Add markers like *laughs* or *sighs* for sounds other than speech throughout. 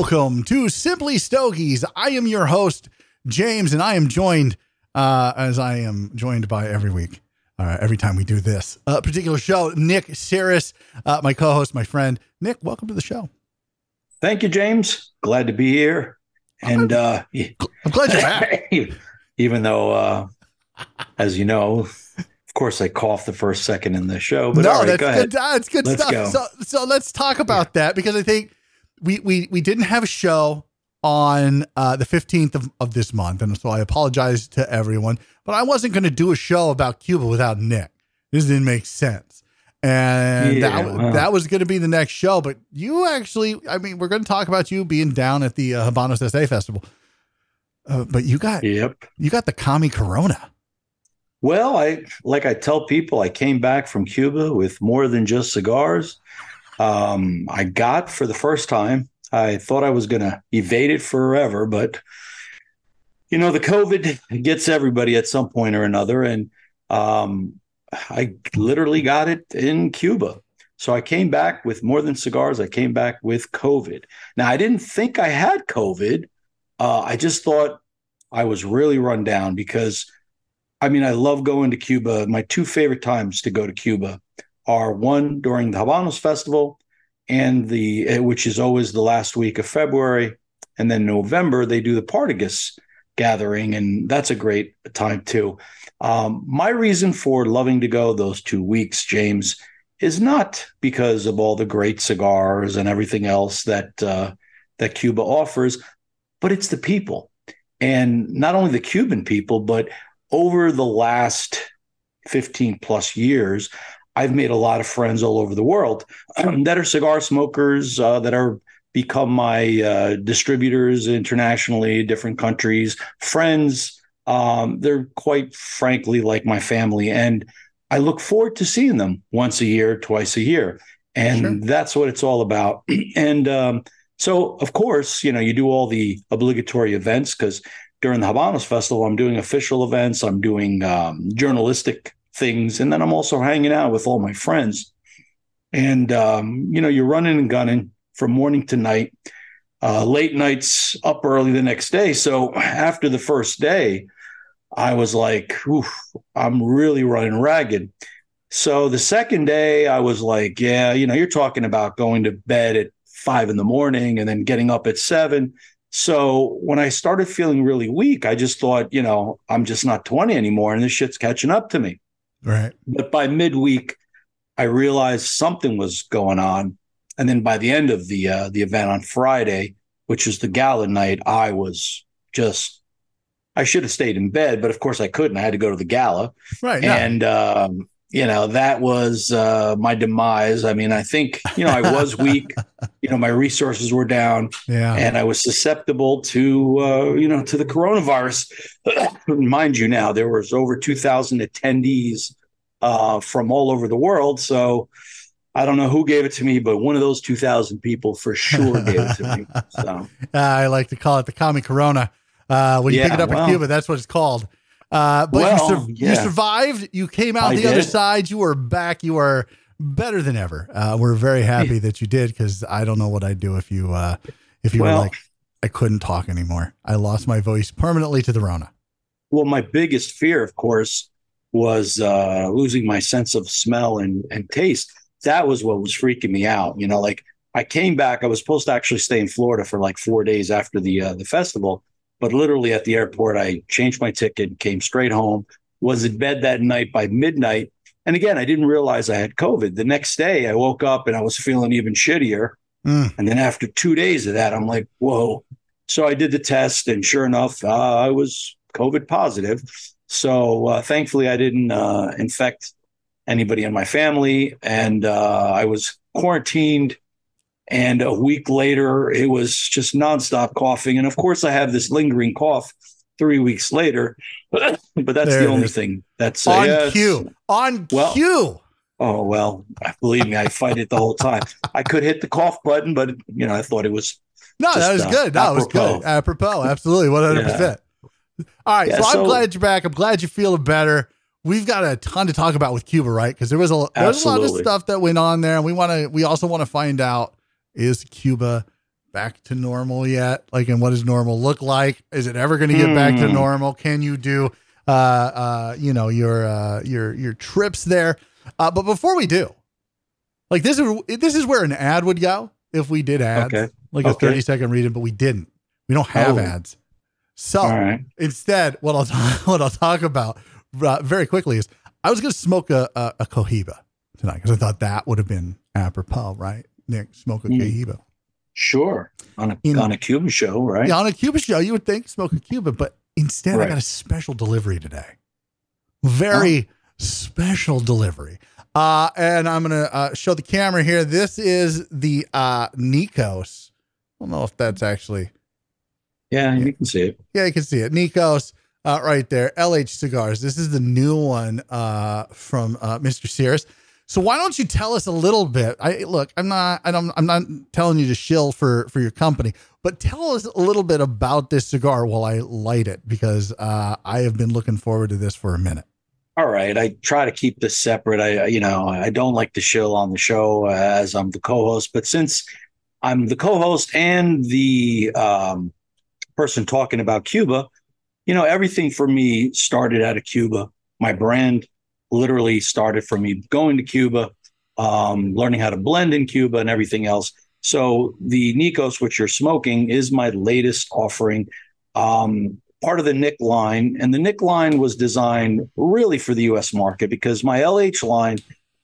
Welcome to Simply Stogies. I am your host, James, and I am joined, uh, as I am joined by every week, uh, every time we do this uh, particular show, Nick Saris, uh, my co host, my friend. Nick, welcome to the show. Thank you, James. Glad to be here. And uh, I'm glad you're back. *laughs* even though, uh, as you know, of course, I coughed the first second in the show. But no, right, that's go good. That's good stuff. go. So, so let's talk about that because I think we we we didn't have a show on uh, the 15th of, of this month, and so I apologize to everyone. But I wasn't going to do a show about Cuba without Nick. This didn't make sense, and Yeah, that wow. that was going to be the next show. But you actually, I mean, we're going to talk about you being down at the uh, Habanos SA Festival. Uh, but you got Yep. you got the Commie Corona. Well, I like I tell people, I came back from Cuba with more than just cigars. Um, I got for the first time. I thought I was going to evade it forever, but you know, the COVID gets everybody at some point or another, and um, I literally got it in Cuba. So I came back with more than cigars. I came back with COVID. Now I didn't think I had COVID. Uh, I just thought I was really run down because I mean, I love going to Cuba. My two favorite times to go to Cuba are one during the Habanos Festival, and the eh, which is always the last week of February, and then November they do the Partagas gathering, and that's a great time too. Um, my reason for loving to go those two weeks, James, is not because of all the great cigars and everything else that uh, that Cuba offers, but it's the people, and not only the Cuban people, but over the last 15 plus years, I've made a lot of friends all over the world *clears throat* that are cigar smokers, uh, that are become my uh, distributors internationally, different countries, friends. Um, they're quite frankly like my family. And I look forward to seeing them once a year, twice a year. And Sure. that's what it's all about. *clears throat* and um, so, of course, you know, you do all the obligatory events because during the Habanos Festival, I'm doing official events, I'm doing um, journalistic things, and then I'm also hanging out with all my friends. And um, you know, you're running and gunning from morning to night, uh, late nights, up early the next day. So after the first day, I was like, I'm really running ragged. So the second day, I was like, yeah, you know, you're talking about going to bed at five in the morning and then getting up at seven. So when I started feeling really weak, I just thought, you know, I'm just not 20 anymore and this shit's catching up to me. Right. But by midweek, I realized something was going on. And then by the end of the uh, the event on Friday, which was the gala night, I was just I should have stayed in bed, but of course I couldn't. I had to go to the gala. Right. Yeah. And um, you know, that was uh, my demise. I mean, I think, you know, I was weak. *laughs* you know, my resources were down yeah. and I was susceptible to uh, you know to the coronavirus. *coughs* Mind you, now there was over two thousand attendees uh, from all over the world. So I don't know who gave it to me, but one of those two thousand people for sure gave it to me. *laughs* So Uh, I like to call it the Commie Corona. Uh, when you pick it up well. in Cuba, that's what it's called. Uh, but you, Well, sur- you survived. You came out I the other side. You were back. You are better than ever. Uh, we're very happy that you did because I don't know what I'd do if you uh, if you were like I couldn't talk anymore. I lost my voice permanently to the Rona. well, my biggest fear, of course, was uh, losing my sense of smell and, and taste. That was what was freaking me out. You know, like I came back. I was supposed to actually stay in Florida for like four days after the uh, the festival, but literally at the airport, I changed my ticket, came straight home, was in bed that night by midnight. And again, I didn't realize I had COVID. The next day, I woke up and I was feeling even shittier. Mm. And then after two days of that, I'm like, whoa. So I did the test, and sure enough, uh, I was COVID positive. So uh, thankfully, I didn't uh, infect anybody in my family, and uh, I was quarantined. And a week later, it was just nonstop coughing, and of course, I have this lingering cough three weeks later. *laughs* but that's There the only is. thing. That's on yeah, it's- cue. On Well- cue. Oh well, believe me, I fight it the whole time. I could hit the cough button, but you know, I thought it was No, that was uh, good. No, it was good. Apropos. Absolutely. 100%. All right. Yeah, so I'm glad you're back. I'm glad you're feeling better. We've got a ton to talk about with Cuba, right? Because there was a there's a lot of stuff that went on there, and we want to. We also want to find out is Cuba back to normal yet? Like, and what does normal look like? Is it ever going to get back to Hmm. normal? Can you do, uh, uh, you know, your uh, your your trips there? Uh, but before we do, like this is this is where an ad would go if we did ads, Okay. like a thirty second reading, but we didn't. We don't have Oh. ads. So right. instead, what I'll talk, *laughs* what I'll talk about uh, very quickly is I was going to smoke a, a, a cohiba tonight because I thought that would have been apropos, right? Nick, smoke a Mm. cohiba. Sure. On a In- on a Cuban show, right? Yeah, on a Cuba show, you would think smoke a Cuba, but instead, I got a special delivery today. Very special delivery. Uh, and I'm going to uh, show the camera here. This is the uh, Nikos. I don't know if that's actually Yeah, you can see it. Yeah, you can see it. Nikos, uh, right there. LH Cigars. This is the new one uh, from uh, Mr. Sears. So why don't you tell us a little bit? I look, I'm not, I don't, I'm not telling you to shill for for your company, but tell us a little bit about this cigar while I light it because uh, I have been looking forward to this for a minute. All right. I try to keep this separate. I, you know, I don't like to shill on the show uh, as I'm the co-host, but since I'm the co-host and the um, person talking about Cuba, you know, everything for me started out of Cuba. My brand literally started from me going to Cuba, um, learning how to blend in Cuba and everything else. So the Nikos, which you're smoking, is my latest offering. Um, part of the Nick line, and the Nick line was designed really for the U.S. market because my LH line,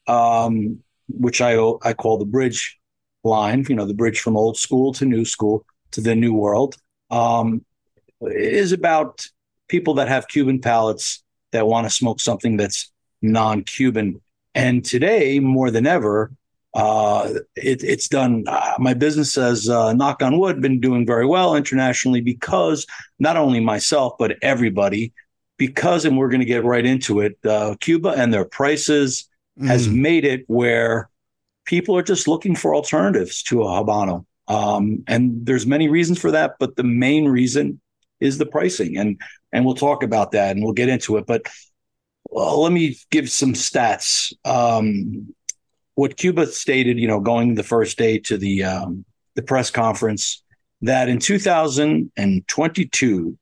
um, which I I call the bridge line, you know, the bridge from old school to new school to the new world, um, is about people that have Cuban palates that want to smoke something that's non-Cuban. And today, more than ever, uh, it, it's done. Uh, my business has, uh, knock on wood, been doing very well internationally because not only myself but everybody, because and we're going to get right into it. Uh, Cuba and their prices has Mm. made it where people are just looking for alternatives to a habano. Um, and there's many reasons for that, but the main reason is the pricing, and and we'll talk about that and we'll get into it. But well, let me give some stats. Um, what Cuba stated, you know, going the first day to the um, the press conference, that in 2022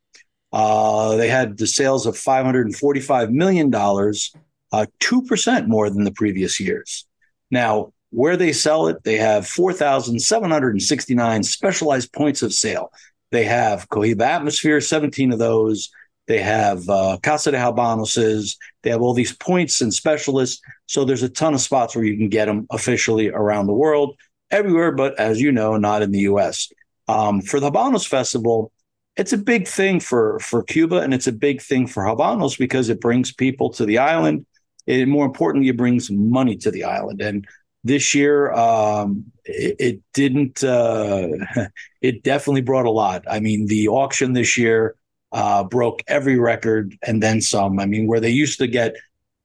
uh, they had the sales of 545 million dollars, uh, two percent more than the previous years. Now, where they sell it, they have 4,769 specialized points of sale. They have Cohiba Atmosphere, 17 of those. They have uh, Casa de Habanos. They have all these points and specialists. So there's a ton of spots where you can get them officially around the world, everywhere, but as you know, not in the U.S. Um, for the Habanos Festival, it's a big thing for for Cuba, and it's a big thing for Habanos because it brings people to the island. It, more importantly, it brings money to the island. And this year, um, it, it didn't. Uh, *laughs* it definitely brought a lot. I mean, the auction this year uh, broke every record and then some. I mean, where they used to get,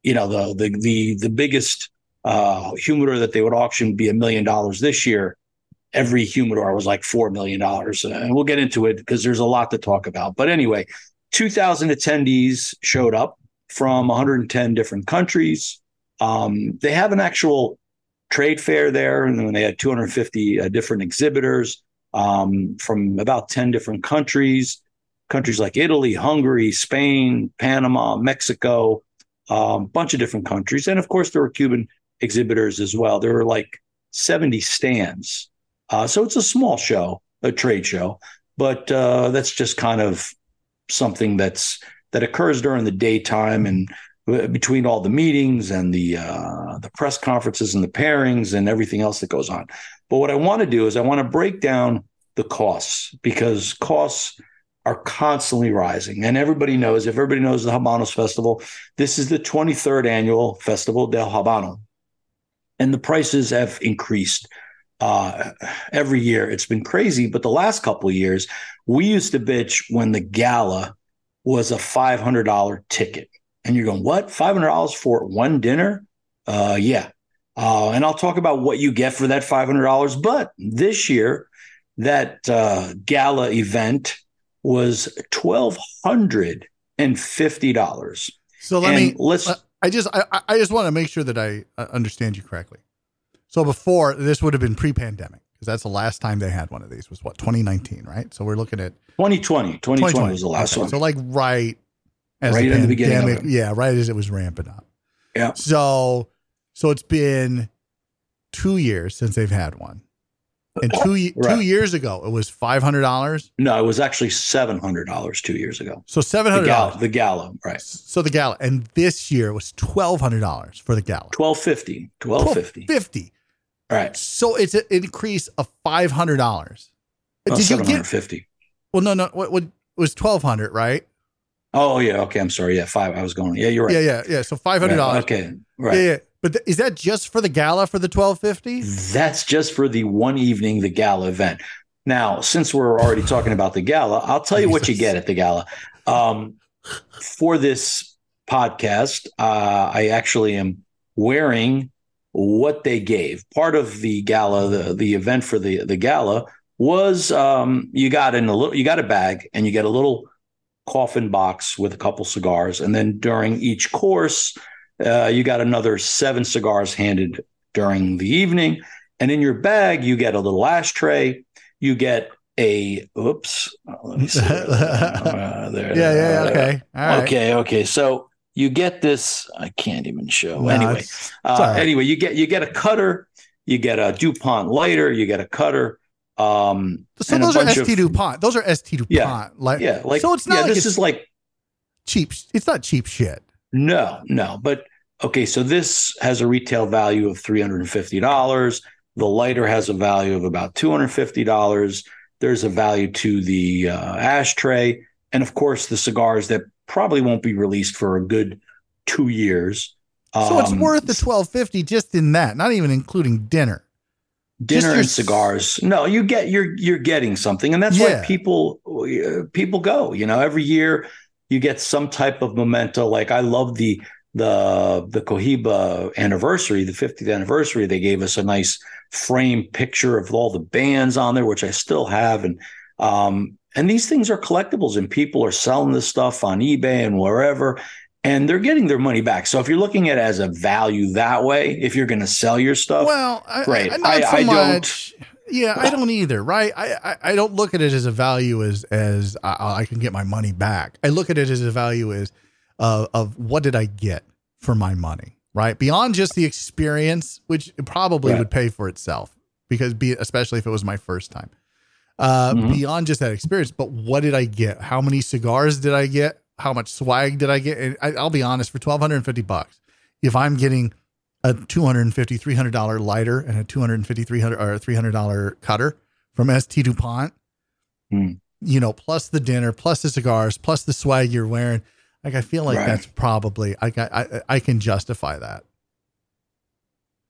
you know, the the the the biggest uh, humidor that they would auction be a million dollars this year. Every humidor was like four million dollars, and we'll get into it because there's a lot to talk about. But anyway, 2,000 attendees showed up from 110 different countries. Um, they have an actual trade fair there, and then they had 250 uh, different exhibitors um, from about 10 different countries, countries like Italy, Hungary, Spain, Panama, Mexico, a um, bunch of different countries. And of course, there were Cuban exhibitors as well. There were like 70 stands. Uh, so it's a small show, a trade show, but uh, that's just kind of something that's that occurs during the daytime and uh, between all the meetings and the uh, the press conferences and the pairings and everything else that goes on. But what I want to do is I want to break down the costs because costs are constantly rising. And everybody knows, if everybody knows the Habanos Festival, this is the 23rd annual Festival del Habano. And the prices have increased uh, every year. It's been crazy. But the last couple of years, we used to bitch when the gala was a $500 ticket. And you're going, what? $500 for one dinner? Uh, yeah. Uh, and I'll talk about what you get for that $500. But this year, that uh, gala event was $1,250. So let And me let's I just I, I- just want to make sure that I uh, understand you correctly. So before this would have been pre-pandemic because that's the last time they had one of these was what 2019, right? So we're looking at 2020. 2020, was the last Okay, one. So like right as Right the in the beginning of pandemic, it. yeah, right as it was ramping up. Yeah. So so it's been two years since they've had one, and two ye- two years ago it was five hundred dollars. no, it was actually seven hundred dollars two years ago. So seven The hundred dollars. the gala, right? So the gala, and this year it was twelve hundred dollars for the gala. Twelve fifty. Twelve fifty. Fifty. Right. So it's an increase of five hundred dollars. Oh, Did you get? fifty. Well, no, no. What, what it was twelve hundred, right? Oh yeah. Okay. I'm sorry. Yeah, five. I was going. Yeah, you're right. Yeah, yeah, yeah. So five hundred dollars. Right, Okay. Right. Yeah, yeah. But th- is that just for the gala for the twelve fifty? That's just for the one evening, the gala event. Now, since we're already talking about the gala, I'll tell you what you get at the gala. Um, for this podcast, uh, I actually am wearing what they gave. Part of the gala, the, the event for the, the gala was um, you got in a little, you got a bag and you get a little coffin box with a couple cigars. And then during each course, uh, you got another seven cigars handed during the evening. And in your bag, you get a little ashtray. You get a oops. uh, Let me see. *laughs* Uh, there, Yeah, yeah, yeah. uh, Okay. All right. Okay. Okay. So you get this. I can't even show. No, anyway, it's- uh, all right. anyway, you get you get a cutter. You get a Dupont lighter. You get a cutter. Um, So those are bunch of- ST DuPont. Those are ST DuPont. Yeah. Like, Yeah. Like so it's not yeah, like this it's is like cheap. It's not cheap shit. No, no. But okay, so this has a retail value of $350. The lighter has a value of about $250. There's a value to the uh, ashtray. And of course, the cigars that probably won't be released for a good two years. So it's Um, worth the twelve fifty just in that, not even including dinner. dinner your and cigars. No, you get you're you're getting something, and that's Yeah. why people uh, people go. You know, every year you get some type of memento. Like I love the the the Cohiba anniversary, the 50th anniversary. They gave us a nice frame picture of all the bands on there, which I still have, and um and these things are collectibles, and people are selling this stuff on eBay and wherever. And they're getting their money back. So if you're looking at it as a value that way, if you're going to sell your stuff, Well, I, Right. I, I- so I don't- Yeah, I don't either. Right. I, I, I don't look at it as a value as as I, I can get my money back. I look at it as a value as uh, of what did I get for my money. Right. Beyond just the experience, which probably Right. would pay for itself because be especially if it was my first time. Uh, Mhm. Beyond just that experience, but what did I get? How many cigars did I get? How much swag did I get? And I, I'll be honest, for twelve hundred and fifty bucks, if I'm getting a $250, $300 lighter and a $250, $300 or $300 cutter from ST DuPont, Hmm. you know, plus the dinner, plus the cigars, plus the swag you're wearing. Like, I feel like Right. that's probably, I, I, I can justify that.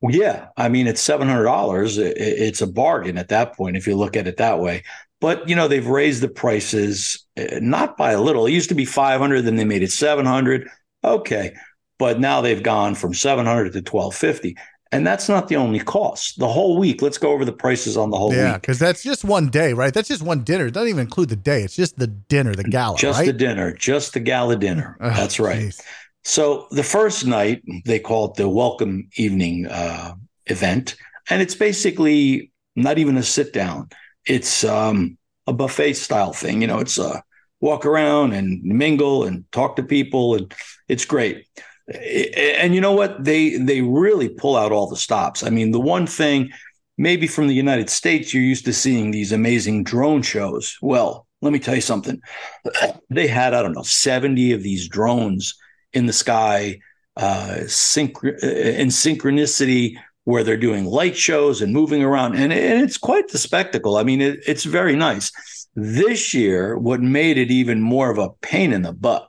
Well, yeah, I mean it's seven hundred dollars. It's a bargain at that point if you look at it that way. But you know they've raised the prices uh, not by a little. It used to be five hundred, then they made it seven hundred. Okay, but now they've gone from seven hundred to twelve fifty, and that's not the only cost. The whole week. Let's go over the prices on the whole yeah. week. Yeah, Cause that's just one day, right? That's just one dinner. It doesn't even include the day. It's just the dinner, the gala, Just right? the dinner, just the gala dinner. Oh, that's right. geez. So the first night they call it the welcome evening uh, event, and it's basically not even a sit down. It's um, a buffet style thing. You know, it's a walk around and mingle and talk to people, and it's great. And you know what? They they really pull out all the stops. I mean, the one thing maybe from the United States you're used to seeing these amazing drone shows. Well, let me tell you something. *clears throat* They had I don't know seventy of these drones in the sky uh, synch- in synchronicity where they're doing light shows and moving around. And, and it's quite the spectacle. I mean, it, it's very nice. This year, what made it even more of a pain in the butt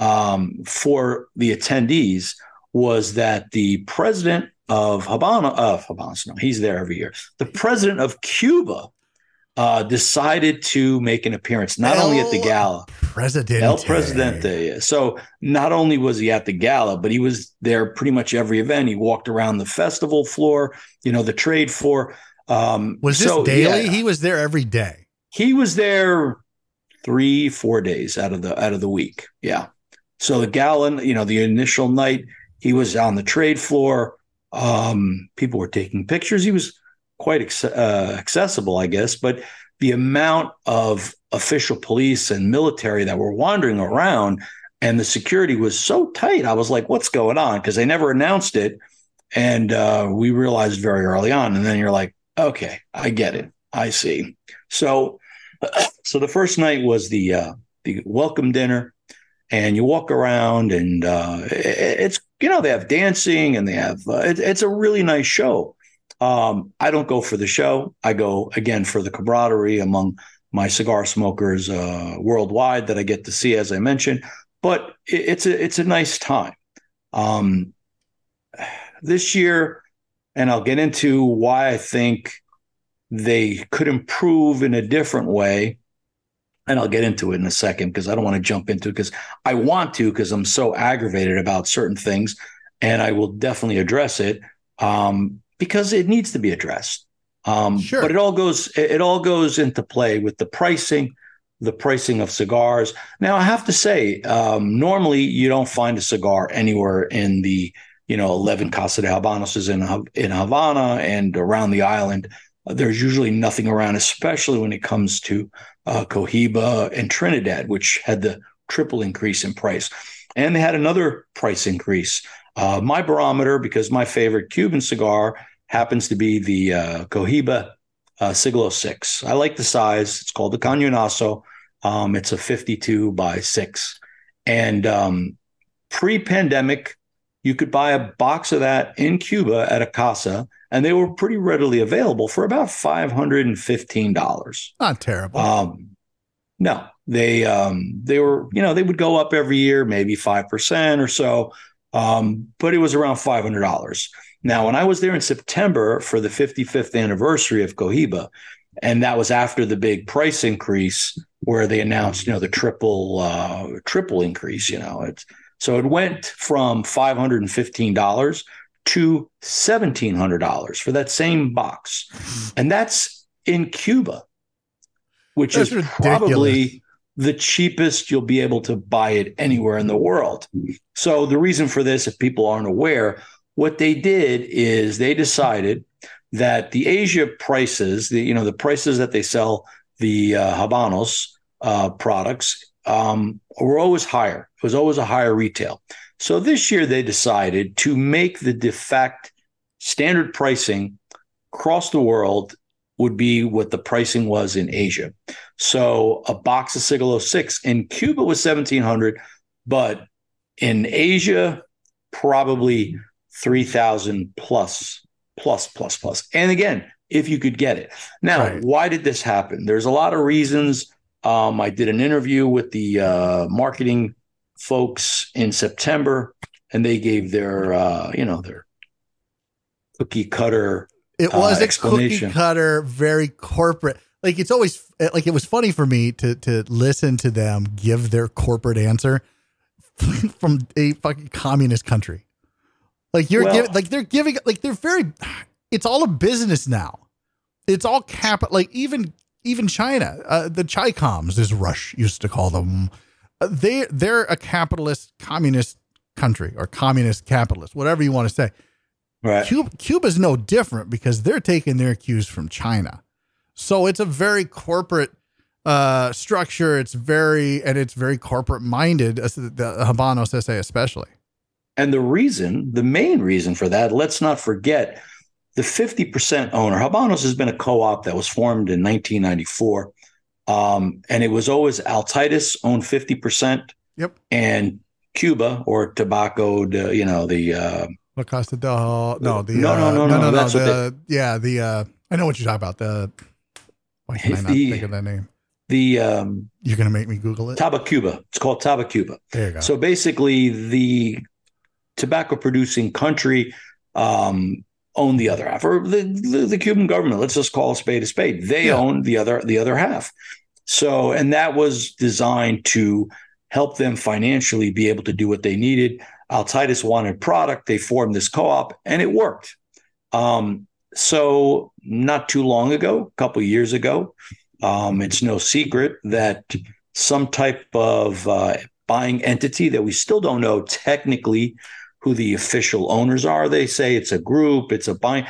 um, for the attendees was that the president of Habana, of Habana, no, he's there every year. The president of Cuba uh, decided to make an appearance, not only at the gala, Presidente. El Presidente. yeah. So not only was he at the gala, but he was there pretty much every event. He walked around the festival floor, you know, the trade floor. Um, Was this so, daily? yeah, He was there every day. he was there three, four days out of the out of the week. Yeah. So the gala, you know, the initial night, he was on the trade floor. Um, people were taking pictures. He was quite ex- uh, accessible, I guess. But the amount of official police and military that were wandering around and the security was so tight. I was like, what's going on? Because they never announced it. And uh, we realized very early on. And then you're like, okay, I get it. I see. So, *clears throat* so the first night was the uh, the welcome dinner, and you walk around, and uh, it's you know they have dancing and they have uh, it, it's a really nice show. Um, I don't go for the show. I go again for the camaraderie among my cigar smokers uh, worldwide that I get to see, as I mentioned. But it, it's a it's a nice time. Um, this year, and I'll get into why I think they could improve in a different way. And I'll get into it in a second because I don't want to jump into it because I want to because I'm so aggravated about certain things. And I will definitely address it um, because it needs to be addressed. Um, sure. But it all goes it all goes into play with the pricing, the pricing of cigars. Now I have to say, um, normally you don't find a cigar anywhere in the you know 11 Casa de Habanos in in Havana and around the island there's usually nothing around, especially when it comes to uh, Cohiba and Trinidad, which had the triple increase in price. And they had another price increase. Uh, my barometer, because my favorite Cuban cigar happens to be the uh, Cohiba uh, Siglo 6. I like the size. It's called the Cañonazo. Um, it's a 52 by 6. And um, pre pandemic, you could buy a box of that in Cuba at a casa and they were pretty readily available for about five hundred and fifteen dollars. Not terrible. Um, no, they um, they were you know they would go up every year, maybe five percent or so, um, but it was around five hundred dollars. Now, when I was there in September for the 55th anniversary of Cohiba, and that was after the big price increase where they announced, you know, the triple uh, triple increase. You know, it's so it went from five hundred and fifteen dollars to $1,700 for that same box. And that's in Cuba, which that's is ridiculous. probably the cheapest you'll be able to buy it anywhere in the world. So, the reason for this, if people aren't aware, what they did is they decided that the Asia prices, the you know the prices that they sell the uh, Habanos uh, products, um, were always higher. It was always a higher retail. So this year they decided to make the de facto standard pricing across the world would be what the pricing was in Asia. So a box of Siglo 6 in Cuba was 1700, but in Asia probably 3000 plus plus plus plus. And again, if you could get it. Now, right. why did this happen? There's a lot of reasons. Um, I did an interview with the uh, marketing folks in September, and they gave their uh, you know their cookie cutter. It was uh, a cookie cutter, very corporate. Like it's always like it was funny for me to to listen to them give their corporate answer *laughs* from a fucking communist country. Like you're well, giving, like they're giving, like they're very. It's all a business now. It's all cap. Like even even China, uh, the Chicoms, as Rush used to call them, they they're a capitalist communist country or communist capitalist, whatever you want to say. Right. Cuba, Cuba's no different because they're taking their cues from China. So it's a very corporate uh, structure. It's very and it's very corporate minded. The Habanos SA especially. And the reason, the main reason for that, let's not forget the 50% owner. Habanos has been a co-op that was formed in 1994. Um, and it was always Altadis owned 50%. Yep. And Cuba or tobacco, you know, the. Uh, La Casa del. No, the. No, no, no, no, no. no, the, they, yeah, the. Uh, I know what you're talking about. The. Why can I not *laughs* the, think of that name? The. Um, you're going to make me Google it? Tabacuba. It's called Tabacuba. There you go. So basically, the tobacco producing country um, own the other half, or the, the, the, Cuban government. Let's just call a spade a spade. They yeah. own the other the other half. So, and that was designed to help them financially be able to do what they needed. Altadis wanted product. They formed this co-op, and it worked. Um, so, not too long ago, a couple years ago, um, it's no secret that some type of uh, buying entity that we still don't know technically who the official owners are. They say it's a group, it's a buying.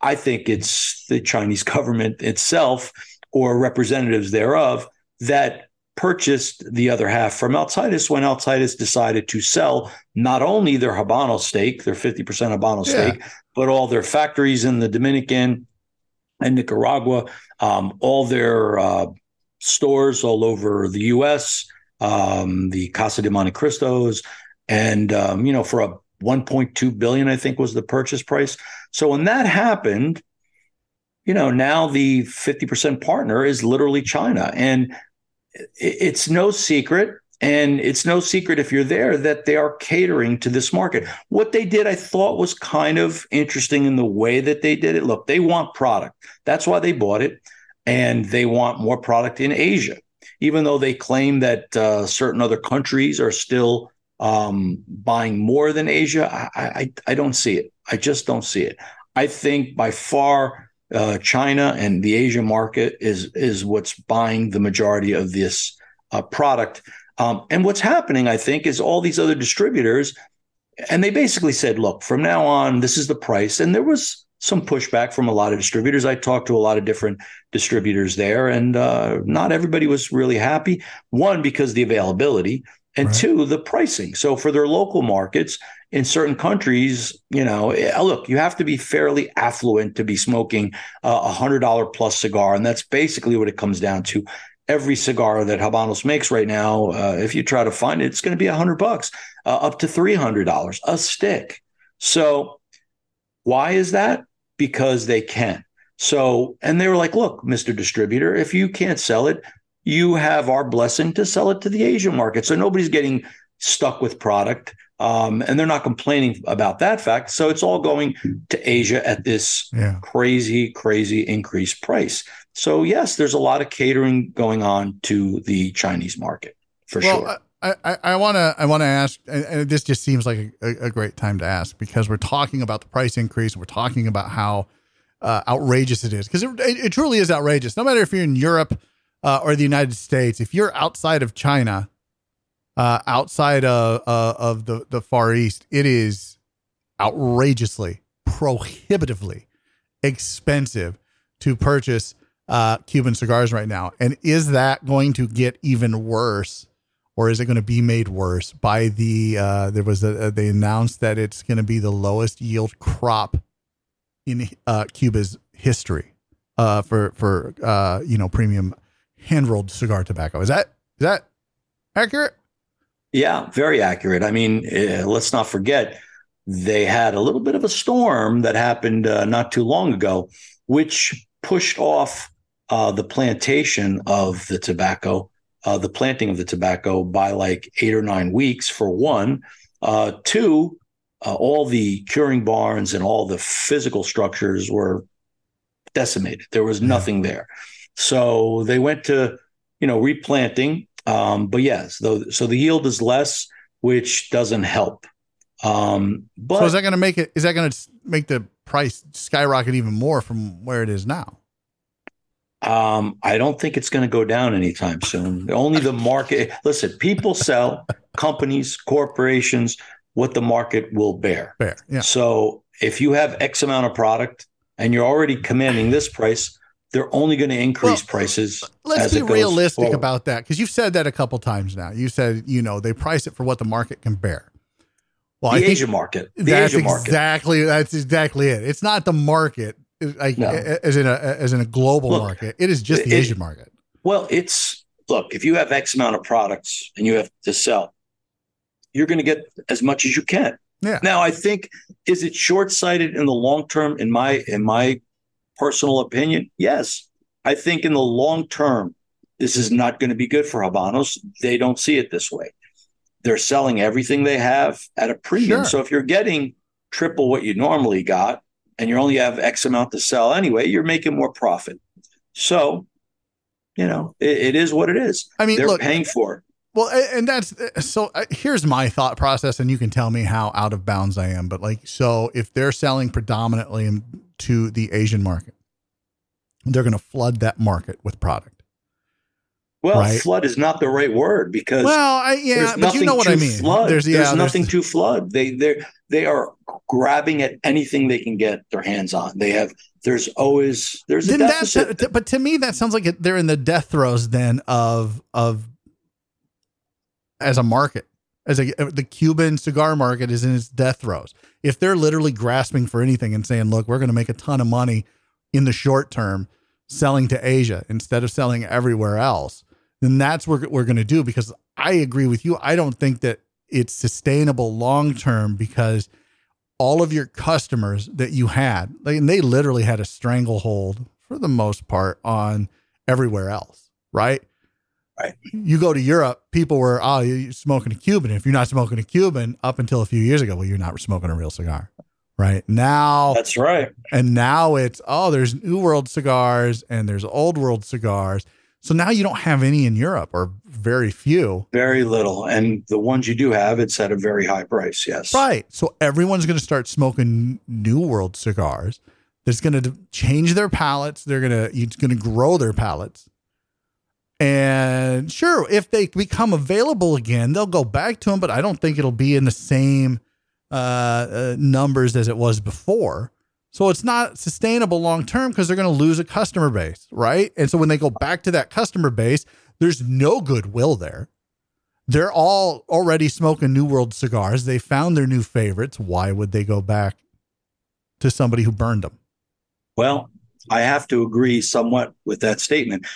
I think it's the Chinese *laughs* government itself or representatives thereof that purchased the other half from Altadis when Altadis decided to sell not only their Habano stake, their 50% Habano yeah. stake, but all their factories in the Dominican and Nicaragua, um, all their uh, stores all over the U.S., um, the Casa de Monte Cristos, and um, you know for a 1.2 billion, I think was the purchase price. So when that happened, you know now the 50% partner is literally China, and it's no secret and it's no secret if you're there that they are catering to this market. What they did, I thought, was kind of interesting in the way that they did it. Look, they want product. That's why they bought it. And they want more product in Asia, even though they claim that uh, certain other countries are still um, buying more than Asia. I, I, I don't see it. I just don't see it. I think by far uh, China and the Asia market is is what's buying the majority of this uh, product. Um, and what's happening, I think, is all these other distributors, and they basically said, look, from now on, this is the price. And there was some pushback from a lot of distributors. I talked to a lot of different distributors there, and uh, not everybody was really happy. One, because the availability, and right. two, the pricing. So for their local markets in certain countries, you know, eh, look, you have to be fairly affluent to be smoking a hundred dollar plus cigar, and that's basically what it comes down to every cigar that Habanos makes right now, uh, if you try to find it, it's going to be a hundred bucks, uh, up to three hundred dollars a stick. So why is that? Because they can. So, and they were like, look, Mr. Distributor, if you can't sell it, you have our blessing to sell it to the Asian market. So nobody's getting stuck with product. Um, and they're not complaining about that fact. So it's all going to Asia at this yeah. crazy, crazy increased price. So yes, there's a lot of catering going on to the Chinese market for well, sure. I want to I want to ask, and this just seems like a, a, great time to ask because we're talking about the price increase. We're talking about how uh, outrageous it is because it, it, truly is outrageous. No matter if you're in Europe uh, or the United States, if you're outside of China, uh, outside of uh, of the the Far East, it is outrageously, prohibitively expensive to purchase uh, Cuban cigars right now. And is that going to get even worse? Or is it going to be made worse by the? Uh, there was a, they announced that it's going to be the lowest yield crop in uh, Cuba's history uh, for for uh, you know premium hand rolled cigar tobacco. Is that is that accurate? Yeah, very accurate. I mean, uh, let's not forget they had a little bit of a storm that happened uh, not too long ago, which pushed off uh, the plantation of the tobacco, uh, the planting of the tobacco by like eight or nine weeks for one. Uh, two, uh, all the curing barns and all the physical structures were decimated. There was nothing there. So they went to, you know, replanting. Um, but yes, though, so the yield is less, which doesn't help. Um, but so is that going to make it? Is that going to make the price skyrocket even more from where it is now? Um, I don't think it's going to go down anytime soon. Only the market. Listen, people sell, companies, corporations, what the market will bear. Bear. Yeah. So if you have X amount of product and you're already commanding this price, they're only going to increase well, prices. Let's be realistic forward. about that because you've said that a couple times now. You said you know they price it for what the market can bear. Well, the I Asia market. The that's Asia market. exactly that's exactly it. It's not the market like no. as in a as in a global look, market. It is just the it, Asian market. Well, it's look if you have X amount of products and you have to sell, you're going to get as much as you can. Yeah. Now, I think is it short sighted in the long term? In my in my personal opinion, yes. I think in the long term, this is not going to be good for Habanos. They don't see it this way. They're selling everything they have at a premium. Sure. So if you're getting triple what you normally got, and you only have X amount to sell anyway, you're making more profit. So, you know, it, it is what it is. I mean, they're look, paying for it. Well, and that's so. Uh, here's my thought process, and you can tell me how out of bounds I am. But like, so if they're selling predominantly to the Asian market, they're going to flood that market with product. Well, right? flood is not the right word because well, I, yeah, but you know what I mean. Flood. There's, yeah, there's nothing to flood. They they they are grabbing at anything they can get their hands on. They have there's always there's a deficit. but to me that sounds like they're in the death throes then of of as a market as a uh, the Cuban cigar market is in its death throes. If they're literally grasping for anything and saying, "Look, we're going to make a ton of money in the short term selling to Asia instead of selling everywhere else," then that's what we're going to do because I agree with you. I don't think that it's sustainable long term because all of your customers that you had, like, and they literally had a stranglehold for the most part on everywhere else, right? Right. You go to Europe, people were, oh, you're smoking a Cuban. If you're not smoking a Cuban up until a few years ago, well, you're not smoking a real cigar. Right now, That's right. and now it's, oh, there's New World cigars and there's Old World cigars. So now you don't have any in Europe or very few. Very little. And the ones you do have, it's at a very high price. Yes. Right. So everyone's going to start smoking New World cigars. That's going to change their palates. They're going to it's going to grow their palates. And sure, if they become available again, they'll go back to them. But I don't think it'll be in the same uh, uh, numbers as it was before. So it's not sustainable long term because they're going to lose a customer base, right? And so when they go back to that customer base, there's no goodwill there. They're all already smoking New World cigars. They found their new favorites. Why would they go back to somebody who burned them? Well, I have to agree somewhat with that statement.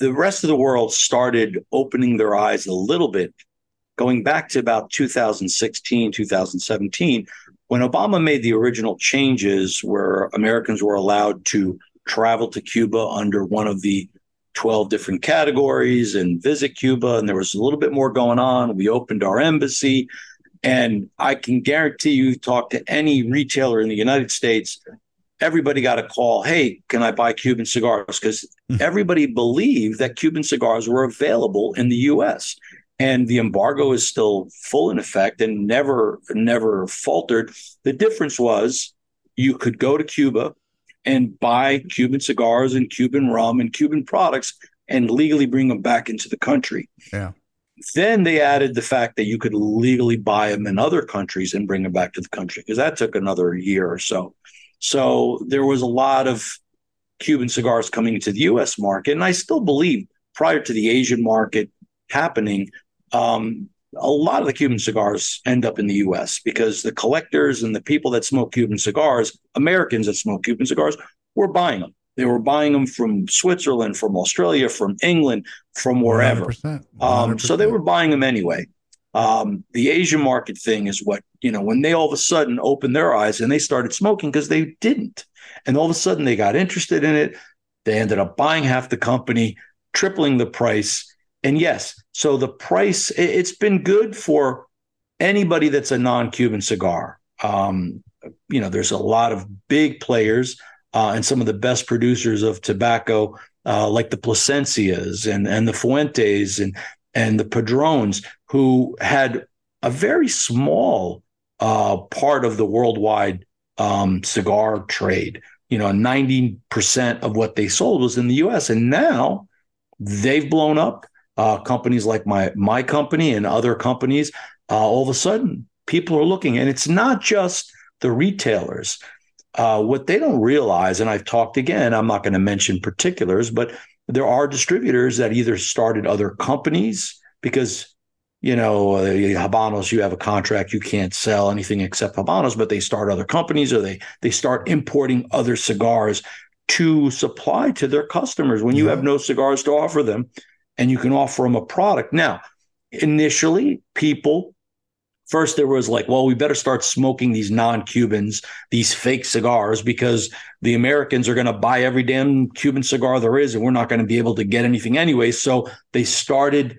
The rest of the world started opening their eyes a little bit going back to about 2016, 2017, when Obama made the original changes where Americans were allowed to travel to Cuba under one of the 12 different categories and visit Cuba. And there was a little bit more going on. We opened our embassy. And I can guarantee you, talk to any retailer in the United States, everybody got a call hey can i buy cuban cigars? Because hmm. everybody believed that cuban cigars were available in the us and the embargo is still full in effect and never never faltered. The difference was you could go to cuba and buy cuban cigars and cuban rum and cuban products and legally bring them back into the country. Yeah. then they added the fact that you could legally buy them in other countries and bring them back to the country because that took another year or so so there was a lot of Cuban cigars coming into the US market. And I still believe prior to the Asian market happening, um, a lot of the Cuban cigars end up in the US because the collectors and the people that smoke Cuban cigars, Americans that smoke Cuban cigars, were buying them. They were buying them from Switzerland, from Australia, from England, from wherever. 100%, Um, so they were buying them anyway. Um, the Asian market thing is what, you know, when they all of a sudden opened their eyes and they started smoking because they didn't. And all of a sudden they got interested in it. They ended up buying half the company, tripling the price. And yes, so the price, it, it's been good for anybody that's a non Cuban cigar. Um, you know, there's a lot of big players uh, and some of the best producers of tobacco, uh, like the Plasencias and, and the Fuentes and, and the Padrones, who had a very small uh, part of the worldwide um, cigar trade. You know, 90% of what they sold was in the US. And now they've blown up. Uh, companies like my my company and other companies, uh, all of a sudden, people are looking, and it's not just the retailers. Uh, what they don't realize, and I've talked again, I'm not going to mention particulars, but there are distributors that either started other companies because you know uh, habanos you have a contract you can't sell anything except habanos but they start other companies or they they start importing other cigars to supply to their customers when you Yeah. have no cigars to offer them and you can offer them a product now initially people first there was like well we better start smoking these non-cubans these fake cigars because the americans are going to buy every damn cuban cigar there is and we're not going to be able to get anything anyway so they started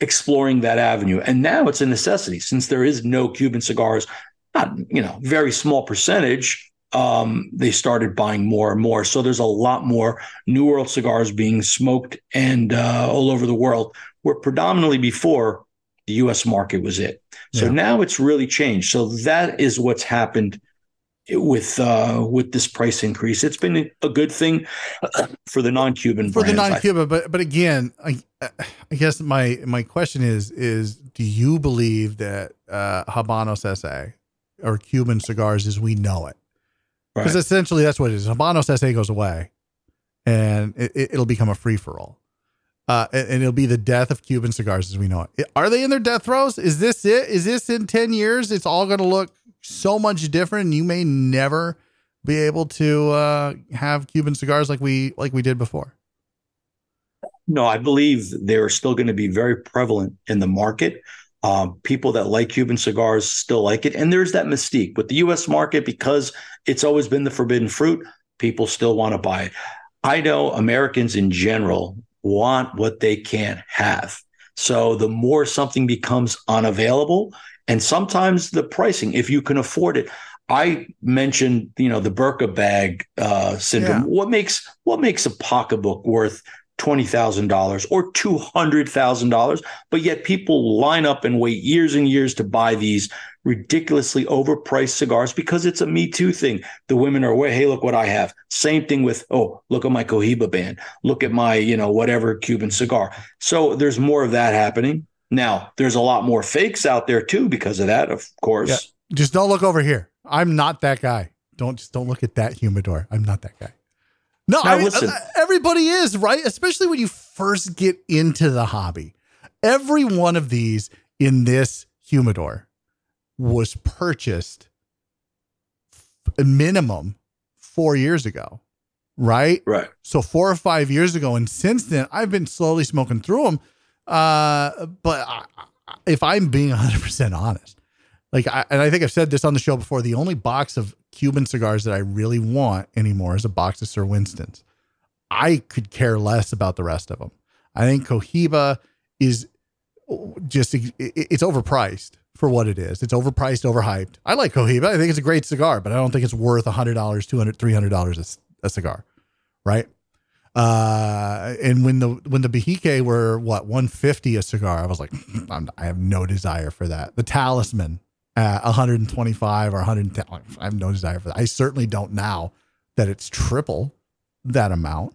exploring that avenue. And now it's a necessity since there is no cuban cigars not you know very small percentage um, they started buying more and more. So there's a lot more new world cigars being smoked and uh, all over the world where predominantly before the us market was it. So Yeah. now it's really changed. So that is what's happened with uh, with this price increase it's been a good thing for the non-cuban for the brands, I non-Cuba, but but again, I I guess my my question is is do you believe that uh, Habanos SA or Cuban cigars as we know it because Right. essentially that's what it is. Habanos SA goes away, and it, will become a free for all. Uh, and, and it'll be the death of Cuban cigars as we know it. Are they in their death throes? Is this it? Is this in 10 years? It's all going to look so much different. You may never be able to uh, have Cuban cigars like we like we did before. No, I believe they're still going to be very prevalent in the market. Um, people that like Cuban cigars still like it. And there's that mystique with the US market because it's always been the forbidden fruit. People still want to buy it. I know Americans in general want what they can't have. So the more something becomes unavailable, and sometimes the pricing, if you can afford it. I mentioned, you know, the Birkin bag uh, syndrome. Yeah. What makes what makes a pocketbook worth twenty thousand dollars or two hundred thousand dollars, but yet people line up and wait years and years to buy these ridiculously overpriced cigars because it's a Me Too thing. The women are, hey, look what I have. Same thing with, oh, look at my Cohiba band. Look at my, you know, whatever Cuban cigar. So there's more of that happening. Now, there's a lot more fakes out there too because of that, of course. Yeah. Just don't look over here. I'm not that guy. Don't just don't look at that humidor. I'm not that guy. No, Now, I mean, uh, everybody is right, especially when you first get into the hobby. Every one of these in this humidor was purchased a minimum four years ago, right? Right. So four or five years ago, and since then, I've been slowly smoking through them. Uh, but I, if I'm being *laughs* 100 percent honest, like, I, and I think I've said this on the show before, the only box of Cuban cigars that I really want anymore is a box of Sir Winston's. I could care less about the rest of them. I think Cohiba is just it's overpriced for what it is. It's overpriced, overhyped. I like Cohiba. I think it's a great cigar, but I don't think it's worth $100, $200, $300 a a cigar, right? Uh, and when the when the Behike were what 150 a cigar, I was like, *clears throat* I have no desire for that. The Talisman at 125 or 110, I have no desire for that. I certainly don't now that it's triple that amount.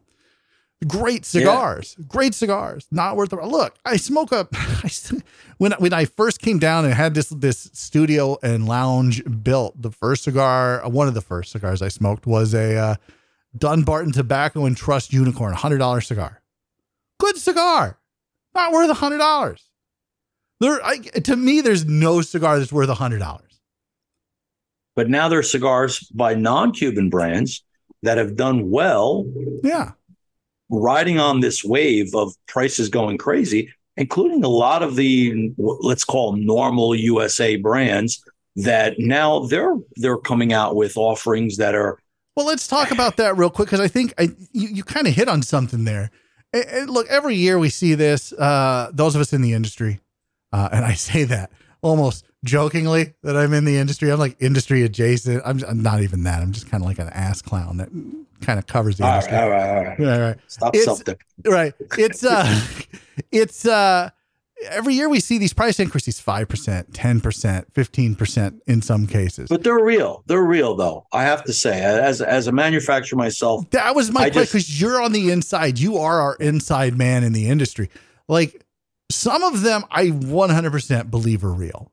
Great cigars, great cigars, not worth the look. I smoke a *laughs* I, when when I first came down and had this this studio and lounge built. The first cigar, uh, one of the first cigars I smoked was a uh, Dunbarton Tobacco and Trust Unicorn, hundred dollar cigar. Good cigar, not worth a hundred dollars. There, I, to me, there's no cigar that's worth a hundred dollars. But now there are cigars by non Cuban brands that have done well Yeah, riding on this wave of prices going crazy, including a lot of the let's call them normal USA brands that now they're they're coming out with offerings that are Well, let's talk about that real quick because I think I, you, you kind of hit on something there. And, and look, every year we see this, uh, those of us in the industry, uh, and I say that almost jokingly that I'm in the industry. I'm like industry adjacent. I'm, I'm not even that. I'm just kind of like an ass clown that kind of covers the all industry. right, all right, all right. Right, right. Stop It's- self right it's uh *laughs* it's uh every year we see these price increases 5% 10% 15% in some cases But they're real. They're real though. I have to say, as as a manufacturer myself, that was my I question because you're on the inside you are our inside man in the industry like some of them i 100% believe are real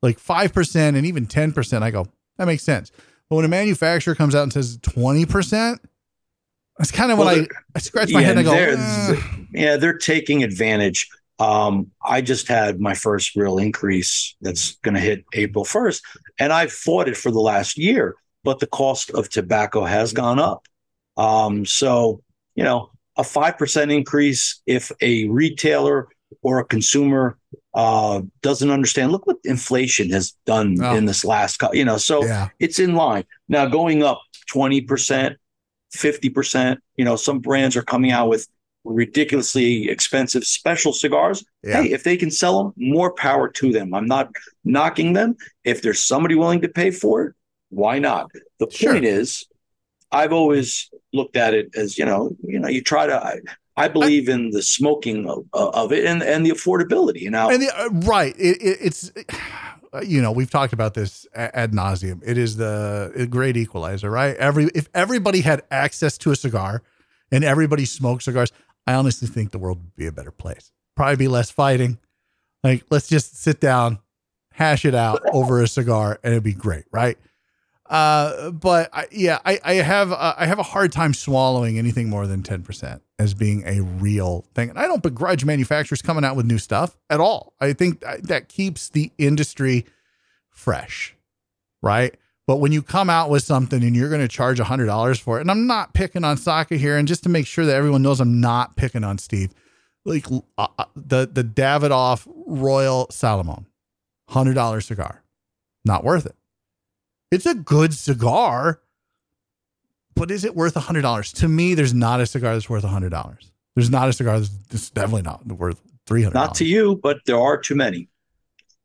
like 5% and even 10% i go that makes sense but when a manufacturer comes out and says 20% that's kind of Well, when I, I scratch my yeah, head and I go "Eh." yeah, they're taking advantage. Um, I just had my first real increase that's going to hit April 1st, and I've fought it for the last year, but the cost of tobacco has gone up. Um, so, you know, a 5% increase if a retailer or a consumer uh, doesn't understand, look what inflation has done Oh. in this last, co- you know, so yeah it's in line. Now going up 20%, 50%, you know, some brands are coming out with ridiculously expensive special cigars. yeah Hey, if they can sell them, more power to them. I'm not knocking them. If there's somebody willing to pay for it, why not? The Sure. point is, I've always looked at it as, you know, you know, you try to I, I believe in the smoking of, of it and, and the affordability. You know, And the, uh, right, it, it, it's uh, you know we've talked about this ad nauseum. It is the great equalizer, right? Every if everybody had access to a cigar, and everybody smoked cigars, I honestly think the world would be a better place. Probably be less fighting. Like let's just sit down, hash it out *laughs* over a cigar, and it'd be great, right? Uh, but I, yeah, I, I have uh, I have a hard time swallowing anything more than ten percent as being a real thing. And I don't begrudge manufacturers coming out with new stuff at all. I think that keeps the industry fresh, right? But when you come out with something and you're going to charge hundred dollars for it, and I'm not picking on Saka here, and just to make sure that everyone knows I'm not picking on Steve, like uh, uh the the Davidoff Royal Salomon, hundred dollar cigar, not worth it. It's a good cigar, but is it worth hundred dollars? To me, there's not a cigar that's worth hundred dollars. There's not a cigar that's definitely not worth $300. Not to you, but there are too many.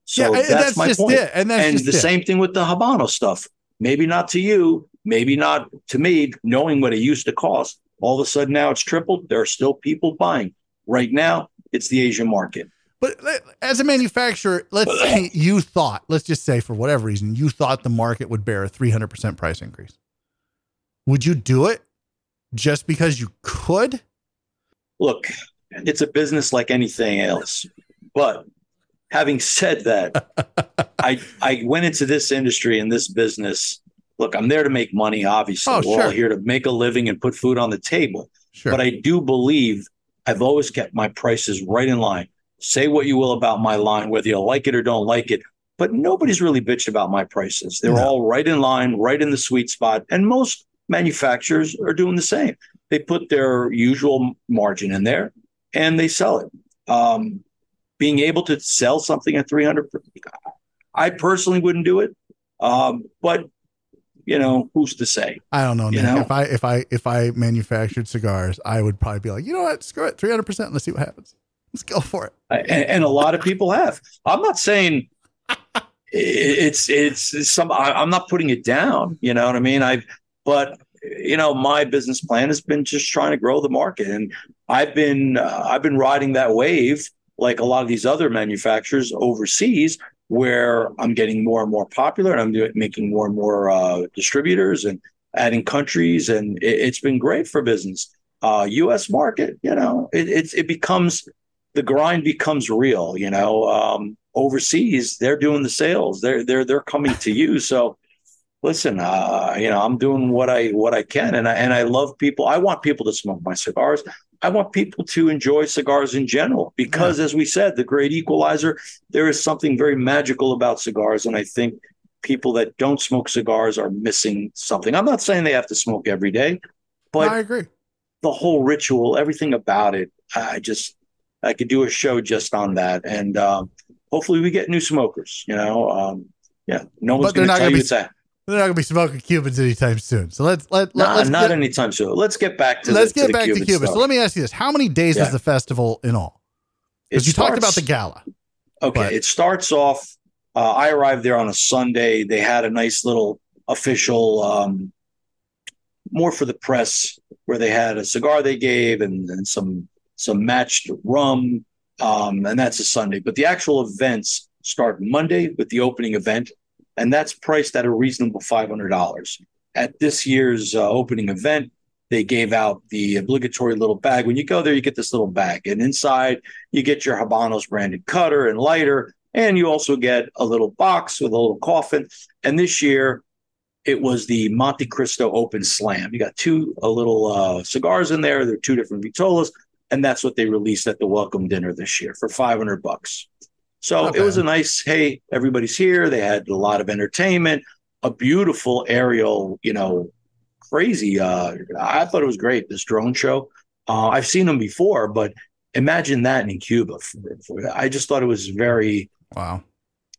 So yeah, that's, that's my point. It. And, and the it. same thing with the Habano stuff. Maybe not to you, maybe not to me, knowing what it used to cost. All of a sudden now it's tripled. There are still people buying. Right now, it's the Asian market. But as a manufacturer, let's *coughs* say you thought, let's just say for whatever reason, you thought the market would bear a 300% price increase. Would you do it just because you could? Look, it's a business like anything else. But having said that, *laughs* I I went into this industry and this business. Look, I'm there to make money. Obviously, oh, we're all here to make a living and put food on the table. Sure. But I do believe I've always kept my prices right in line. Say what you will about my line, whether you like it or don't like it, but nobody's really bitched about my prices. They're no. all right in line, right in the sweet spot, and most manufacturers are doing the same. They put their usual margin in there and they sell it. Um, being able to sell something at 300 i personally wouldn't do it. Um, but you know who's to say? I don't know, Nick. know? If i if i if i manufactured cigars i would probably be like you know what? Screw it. 300% let's see what happens. Let's go for it. And, and a lot of people have. I'm not saying it's it's some i'm not putting it down. You know what i mean? I've but you know my business plan has been just trying to grow the market. And i've been uh, i've been riding that wave like a lot of these other manufacturers overseas where I'm getting more and more popular and I'm making more and more uh, distributors and adding countries. And it, has been great for business. Uh, U.S. market, you know, it, it, it, becomes the grind becomes real. You know, um, overseas they're doing the sales. They're they're they're coming to you. So listen, uh, you know, I'm doing what I what I can, and I and I love people. I want people to smoke my cigars. I want people to enjoy cigars in general because, yeah. as we said, the great equalizer, there is something very magical about cigars. And I think people that don't smoke cigars are missing something. I'm not saying they have to smoke every day, but no, I agree. The whole ritual, everything about it, I just, I could do a show just on that. And um, hopefully we get new smokers, you know. Um, yeah, no one's going to tell you be- that they're not going to be smoking Cubans anytime soon. So let's let, nah, let's not get, anytime soon. Let's get back to let's the, get to back Cuban to Cuba. So let me ask you this: How many days yeah. is the festival in all? Because you starts, talked about the gala. Okay, but. it starts off. Uh, I arrived there on a Sunday. They had a nice little official, um, more for the press, where they had a cigar they gave and, and some some matched rum, um, and that's a Sunday. But the actual events start Monday with the opening event and that's priced at a reasonable $500. At this year's uh, opening event, they gave out the obligatory little bag. When you go there, you get this little bag, and inside you get your Habanos branded cutter and lighter, and you also get a little box with a little coffin. And this year, it was the Montecristo Open Slam. You got two a little uh, cigars in there. They're two different Vitolas, and that's what they released at the welcome dinner this year for 500 bucks. So it was a nice, hey, everybody's here. They had a lot of entertainment, a beautiful aerial, you know, crazy. Uh, I thought it was great, this drone show. Uh, I've seen them before, but imagine that in Cuba. I just thought it was very, wow,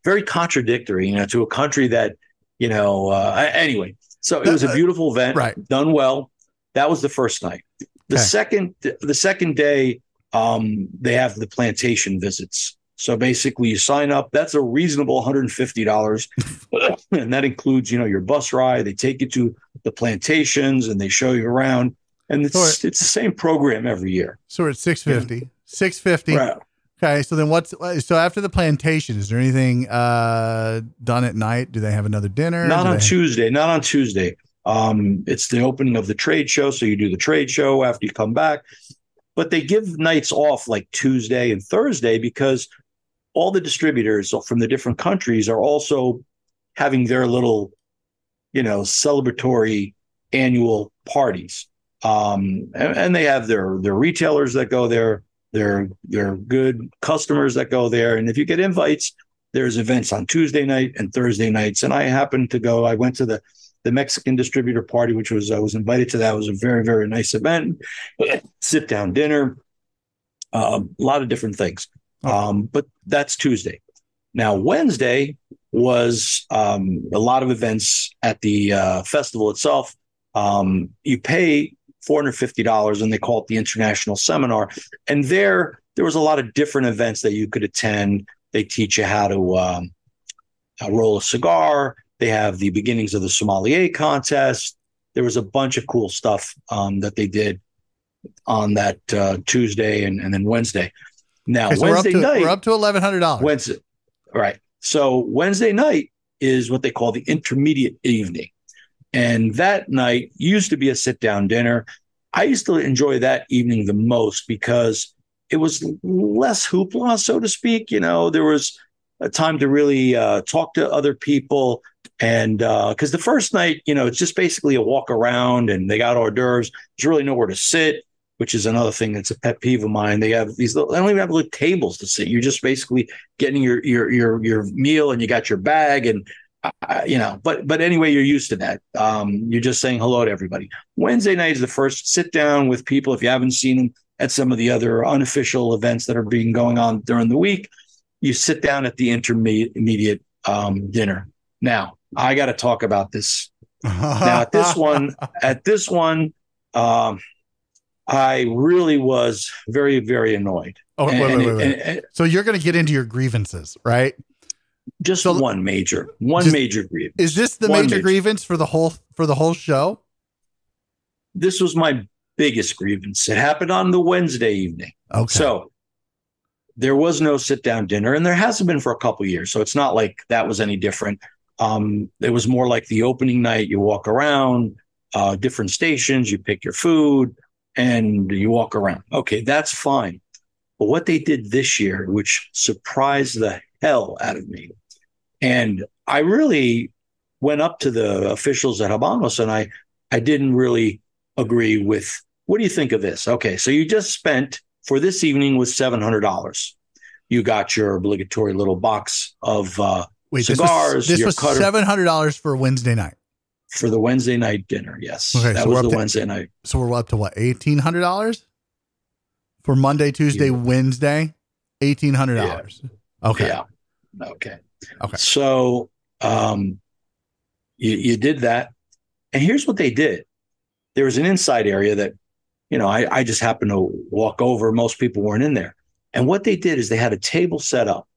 very contradictory, you know, to a country that, you know, uh, anyway. So it was a beautiful event, right. done well. That was the first night. The okay. second, the second day, um, they have the plantation visits. So basically, you sign up. That's a reasonable $150, *laughs* and that includes, you know, your bus ride. They take you to the plantations and they show you around, and it's so it's the same program every year. So we're at 650. 650. Right. Okay, so then what's so after the plantation? Is there anything uh, done at night? Do they have another dinner? Not on they... Tuesday. Not on Tuesday. Um, it's the opening of the trade show, so you do the trade show after you come back. But they give nights off like Tuesday and Thursday because all the distributors from the different countries are also having their little you know, celebratory annual parties. Um, and, and they have their their retailers that go there, their their good customers that go there, and if you get invites, there's events on Tuesday night and Thursday nights. And I happened to go. I went to the the Mexican distributor party, which was I was invited to that. It was a very very nice event, *clears throat* sit down dinner, uh, a lot of different things. Um, but that's Tuesday. Now Wednesday was um, a lot of events at the uh, festival itself. Um, you pay four hundred fifty dollars, and they call it the International Seminar. And there, there was a lot of different events that you could attend. They teach you how to um, roll a cigar. They have the beginnings of the sommelier contest. There was a bunch of cool stuff um, that they did on that uh, Tuesday and, and then Wednesday. Now Okay, so Wednesday we're up to night, we're up to eleven hundred dollars. Wednesday, right? So Wednesday night is what they call the intermediate evening, and that night used to be a sit-down dinner. I used to enjoy that evening the most because it was less hoopla, so to speak. You know, there was a time to really uh, talk to other people, and because the first night, you know, it's just basically a walk around, and they got hors d'oeuvres. There's really nowhere to sit which is another thing that's a pet peeve of mine. They have these little, they don't even have little tables to sit. You're just basically getting your your your your meal and you got your bag and uh, you know, but but anyway, you're used to that. Um, you're just saying hello to everybody. Wednesday night is the first sit down with people if you haven't seen them at some of the other unofficial events that are being going on during the week. You sit down at the intermediate um, dinner. Now, I got to talk about this. Now, at this one, *laughs* at this one, um, I really was very, very annoyed. Oh, wait, wait, wait, wait. and- and So you're going to get into your grievances, right? just So- one major, one Just- major grievance. Is this the major, major. grievance for the whole for the whole show? This was my biggest grievance. It happened on the Wednesday evening. Okay. So there was no sit down dinner, and there hasn't been for a couple years. So it's not like that was any different. Um, it was more like the opening night. You walk around uh, different stations, you pick your food, and you walk around. Okay, that's fine. But what they did this year, which surprised the hell out of me, and I really went up to the officials at Habanos, and I I didn't really agree with. What do you think of this? Okay, so you just spent for this evening was seven hundred dollars. You got your obligatory little box of uh, Wait, cigars, this was, this was seven hundred dollars for Wednesday night. For the Wednesday night dinner. Yes, Okay, that so was the to- Wednesday night. So we're up to what eighteen hundred dollars for Monday, Tuesday, Yeah. Wednesday, eighteen hundred dollars. Okay. Yeah. Okay. Okay. So um, you you did that, and here's what they did. There was an inside area that, you know, I I just happened to walk over. Most people weren't in there, and what they did is they had a table set up,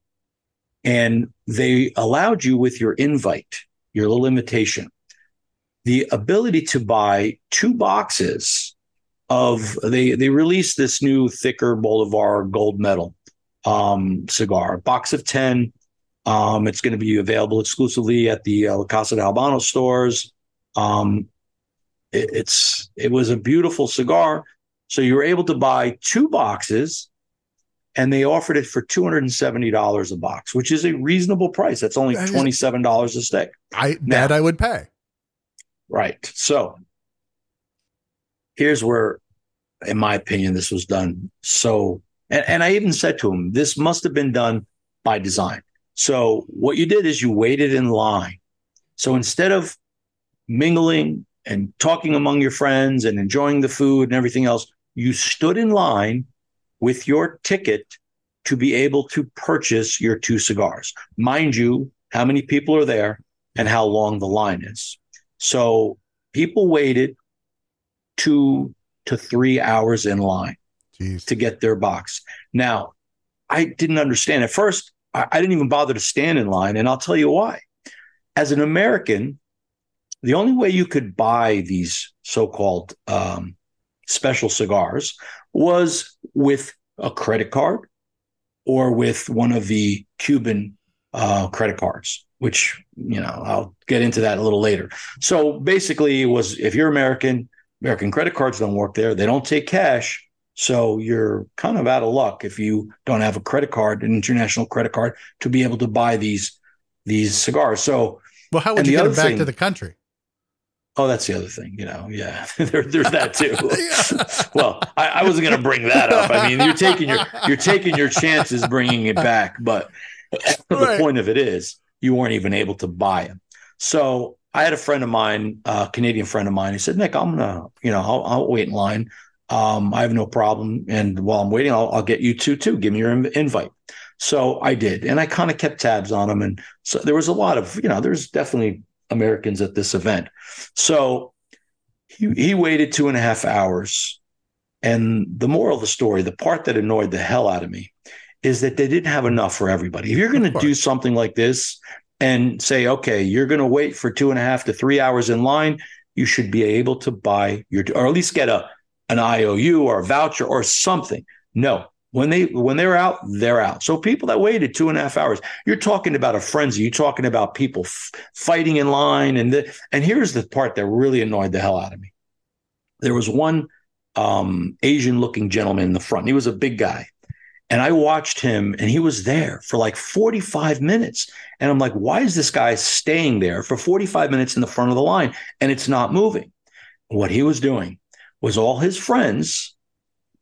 and they allowed you with your invite, your little invitation, the ability to buy two boxes of they they released this new thicker Bolivar gold medal um, cigar, box of 10. Um, it's going to be available exclusively at the uh, La Casa del Habano stores. Um, it, it's it was a beautiful cigar. So you were able to buy two boxes, and they offered it for two hundred and seventy dollars a box, which is a reasonable price. That's only twenty seven dollars a stick. I Now- that I would pay. Right. So here's where, in my opinion, this was done. So, and, and I even said to him, this must have been done by design. So what you did is you waited in line. So instead of mingling and talking among your friends and enjoying the food and everything else, you stood in line with your ticket to be able to purchase your two cigars. Mind you, how many people are there and how long the line is. So people waited two to three hours in line Jeez. to get their box. Now, I didn't understand at first. I, I didn't even bother to stand in line, and I'll tell you why. As an American, the only way you could buy these so-called um, special cigars was with a credit card or with one of the Cuban uh, credit cards, which you know I'll get into that a little later. So basically, it was if you're American, American credit cards don't work there; they don't take cash. So you're kind of out of luck if you don't have a credit card, an international credit card, to be able to buy these these cigars. So Well, how would you get them back thing- to the country? Oh, that's the other thing, you know. Yeah, *laughs* there, there's that *laughs* too. well, I, I wasn't going to bring that up. I mean, you're taking your you're taking your chances bringing it back, but *laughs* the point of it is you weren't even able to buy them. So I had a friend of mine, a Canadian friend of mine, he said, Nick, I'm gonna, you know, I'll, I'll wait in line. Um, I have no problem, and while I'm waiting, I'll, I'll get you two too. Give me your inv- invite. So I did, and I kind of kept tabs on them, and so there was a lot of, you know, there's definitely Americans at this event. So he, he waited two and a half hours. And the moral of the story, the part that annoyed the hell out of me, is that they didn't have enough for everybody. If you're going to do something like this and say, okay, you're going to wait for two and a half to three hours in line, you should be able to buy your, or at least get a an IOU or a voucher or something. No, when they when they're out, they're out. So people that waited two and a half hours, you're talking about a frenzy. You're talking about people f- fighting in line, and the, and here's the part that really annoyed the hell out of me. There was one um, Asian-looking gentleman in the front. He was a big guy, and I watched him, and he was there for like 45 minutes. And I'm like, why is this guy staying there for 45 minutes in the front of the line and it's not moving? What he was doing was all his friends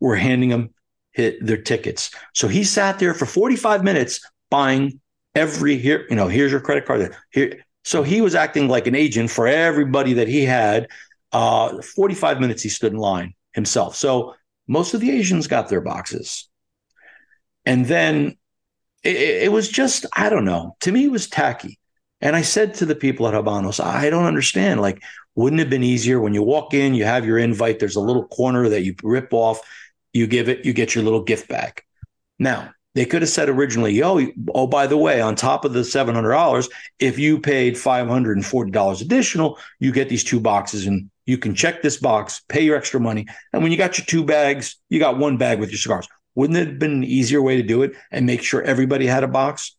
were handing him their tickets. So he sat there for 45 minutes buying every here, you know, here's your credit card. Here. So he was acting like an agent for everybody that he had. Uh, 45 minutes he stood in line himself. So most of the Asians got their boxes. And then it, it was just, I don't know. To me, it was tacky. And I said to the people at Habanos, I don't understand. Like, wouldn't it have been easier when you walk in, you have your invite, there's a little corner that you rip off, you give it, you get your little gift bag. Now, they could have said originally, oh, oh, by the way, on top of the $700, if you paid $540 additional, you get these two boxes and you can check this box, pay your extra money. And when you got your two bags, you got one bag with your cigars. Wouldn't it have been an easier way to do it and make sure everybody had a box?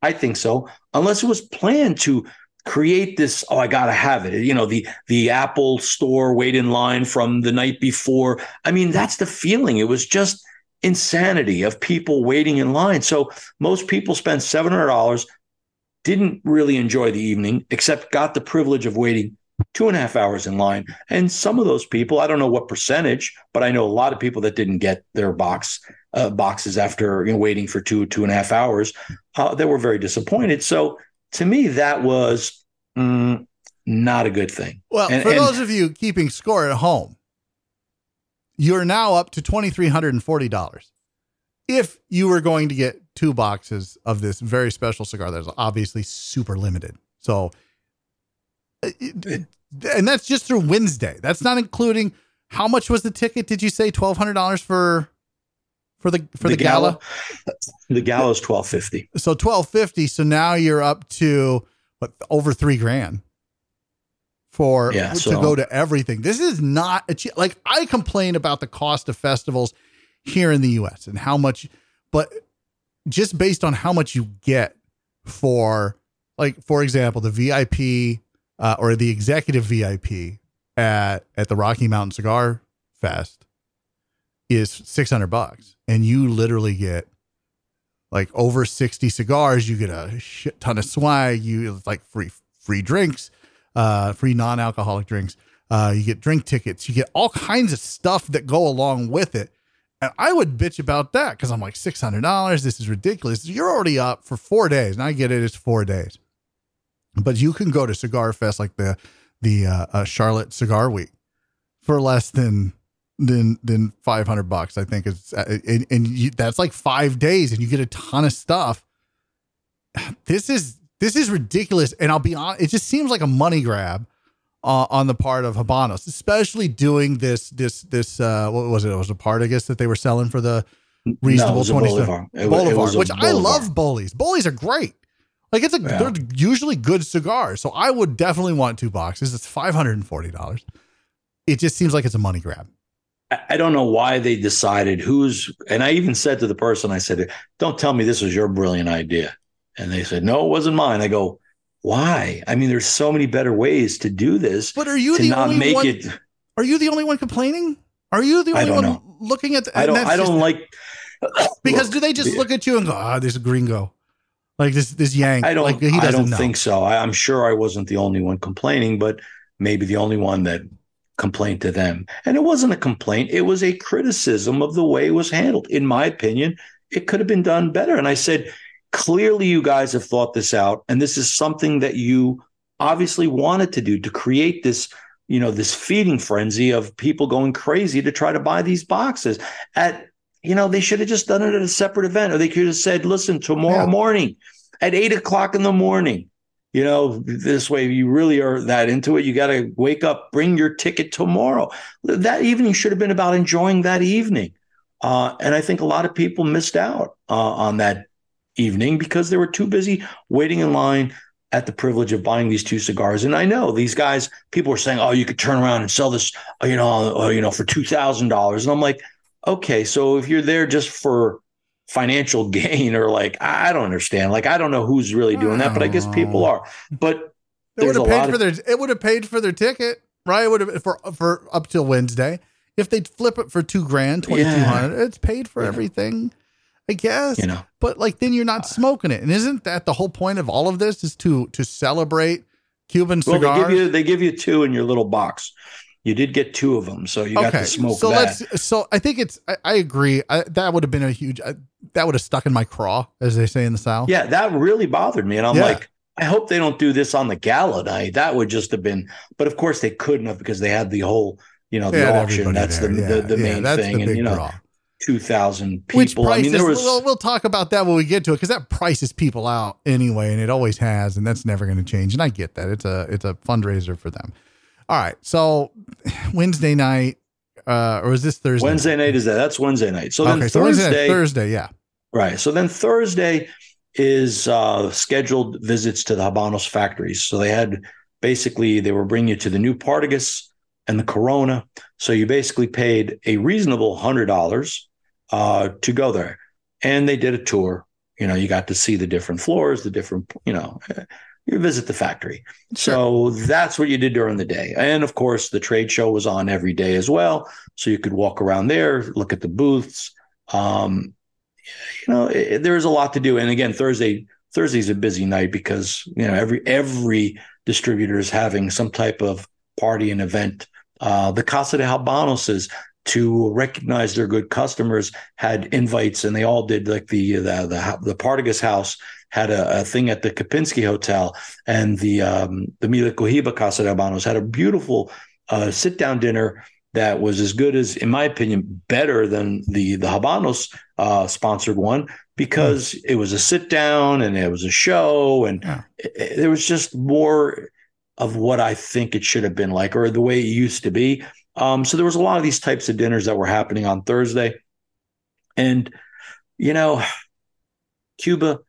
I think so, unless it was planned to create this oh i gotta have it. You know the the apple store wait in line from the night before. I mean that's the feeling. It was just insanity of people waiting in line. So most people spent $700 didn't really enjoy the evening except got the privilege of waiting two and a half hours in line. And some of those people i don't know what percentage but i know a lot of people that didn't get their box uh, boxes after you know waiting for two two and a half hours uh, they were very disappointed so to me, that was mm, not a good thing. Well, And- for and- those of you keeping score at home, you're now up to $2,340. If you were going to get two boxes of this very special cigar that's obviously super limited. So, it- and that's just through Wednesday. That's not including how much was the ticket? Did you say $1,200 for for the for the, gala? The gala is twelve fifty. So 1250. So now you're up to what over three grand for Yeah, to so- go to everything. This is not a cheap, like I complain about the cost of festivals here in the US and how much, but just based on how much you get for like, for example, the VIP uh, or the executive VIP at, at the Rocky Mountain Cigar Fest is 600 bucks. And you literally get like over 60 cigars. You get a shit ton of swag. You like free free drinks uh free non-alcoholic drinks. Uh you get drink tickets. You get all kinds of stuff that go along with it. And i would bitch about that because i'm like $600 this is ridiculous. You're already up for four days. And i get it it's four days. But you can go to cigar fest like the the uh, uh charlotte cigar week for less than than than 500 bucks i think it's uh, and, and you, that's like five days and you get a ton of stuff *sighs* this is this is ridiculous and i'll be honest it just seems like a money grab uh, on the part of habanos especially doing this this this uh what was it it was a part i guess that they were selling for the reasonable no, it 20 Bolivar. It it Bolivar, which I love bullies bullies are great. Like it's a Yeah. they're usually good cigars. So I would definitely want two boxes. It's five hundred and forty dollars. It just seems like it's a money grab. I I don't know why they decided who's, and I even said to the person, I said, "Don't tell me this was your brilliant idea." And they said, "No, it wasn't mine." I go, "Why? I mean, there's so many better ways to do this But are you the not only make one? it." Are you the only one complaining? Are you the I only one know. looking at? The, I don't. I don't just- like *coughs* because Look, do they just look at you and go, "Ah, this gringo," like this this yank? I don't. Like he I doesn't don't know. think so. I, I'm sure I wasn't the only one complaining, but maybe the only one that complained to them. And it wasn't a complaint, it was a criticism of the way it was handled. In my opinion, it could have been done better. And I said, clearly, you guys have thought this out. And this is something that you obviously wanted to do to create this you know this feeding frenzy of people going crazy to try to buy these boxes at you know they should have just done it at a separate event or they could have said listen tomorrow yeah. morning at eight o'clock in the morning you know this way you really are that into it you got to wake up bring your ticket tomorrow that evening should have been about enjoying that evening uh, and i think a lot of people missed out uh, on that evening because they were too busy waiting in line at the privilege of buying these two cigars. And I know these guys, people are saying, "Oh, you could turn around and sell this, you know, uh, you know, for two thousand dollars." And I'm like, okay, so if you're there just for financial *laughs* gain, or like, I don't understand. Like, I don't know who's really doing that, but I guess people oh. are. But it would have paid for their it would have paid for their ticket, right? It would have for for up till Wednesday. If they flip it for two grand, twenty two hundred, yeah. it's paid for yeah. everything. I guess. You know. But like then you're not uh. smoking it. And isn't that the whole point of all of this is to to celebrate Cuban cigars? Well, they give you they give you two in your little box. You did get two of them, so you okay. got to smoke so that. let's so I think it's I, I agree. I, that would have been a huge I, that would have stuck in my craw as they say in the south. Yeah, that really bothered me and I'm yeah. like I hope they don't do this on the gala night. That would just have been but of course they couldn't have because they had the whole you know, the auction. That's the, yeah. the, the main thing. and you know, draw two thousand people. Which prices, I mean, there was. We'll, we'll talk about that when we get to it because that prices people out anyway, and it always has, and that's never going to change. And I get that it's a it's a fundraiser for them. All right, so *sighs* Wednesday night, uh, or is this Thursday? Wednesday night is that? That's Wednesday night. So then okay, Thursday, so Wednesday, Thursday, yeah, right. So then Thursday is uh, scheduled visits to the Habanos factories. So they had basically they were bringing you to the new Partagas and the Corona. So you basically paid a reasonable hundred dollars uh, to go there. And they did a tour. You know, you got to see the different floors, the different, you know, you visit the factory. Sure. So that's what you did during the day. And of course, the trade show was on every day as well. So you could walk around there, look at the booths. Um, you know, it, there's a lot to do. And again, Thursday, Thursday's a busy night because you know every every distributor is having some type of party and event. Uh, the Casa de Habanos is to recognize their good customers had invites and they all did like the the the, the Partagas house had a, a, thing at the Kempinski Hotel and the um, the Melia Cohiba Casa de Habanos had a beautiful uh, sit down dinner that was as good as, in my opinion, better than the the Habanos uh, sponsored one because mm. it was a sit down and it was a show and yeah. it, it, there was just more of what I think it should have been like or the way it used to be. Um, so there was a lot of these types of dinners that were happening on Thursday. And, you know, Cuba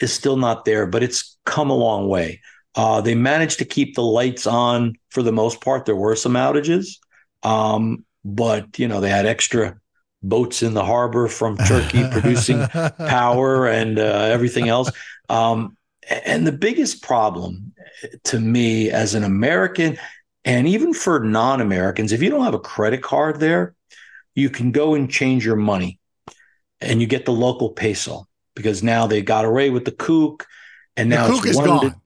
is still not there, but it's come a long way. Uh, they managed to keep the lights on for the most part. There were some outages, um, but you know they had extra boats in the harbor from Turkey *laughs* producing power and uh, everything else. Um, and the biggest problem to me as an American and even for non Americans, if you don't have a credit card there, you can go and change your money and you get the local peso because now they got away with the kook. And now the kook is gone. *clears throat*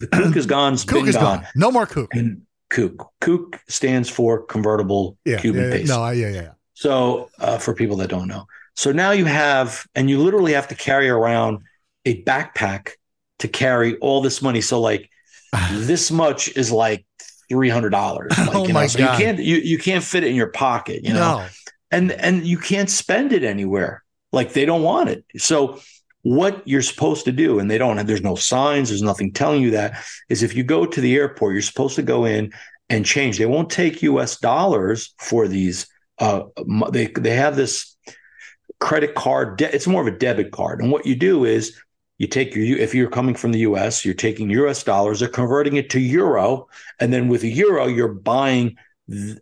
To, the kook is gone. kook is gone. gone. No more kook. And kook. Kook stands for convertible yeah, Cuban yeah, yeah. peso. No, yeah, yeah. So uh, for people that don't know. So now you have, and you literally have to carry around a backpack to carry all this money. So like *sighs* this much is like three hundred dollars. *laughs* Like, oh my know, so god! You can't you, you can't fit it in your pocket, you know, no. and and you can't spend it anywhere. Like they don't want it. So what you're supposed to do, and they don't have. There's no signs. There's nothing telling you that. Is if you go to the airport, you're supposed to go in and change. They won't take U.S. dollars for these. Uh, they they have this credit card. De- it's more of a debit card, and what you do is you take your if you're coming from the US, you're taking US dollars, they're converting it to euro, and then with a euro, you're buying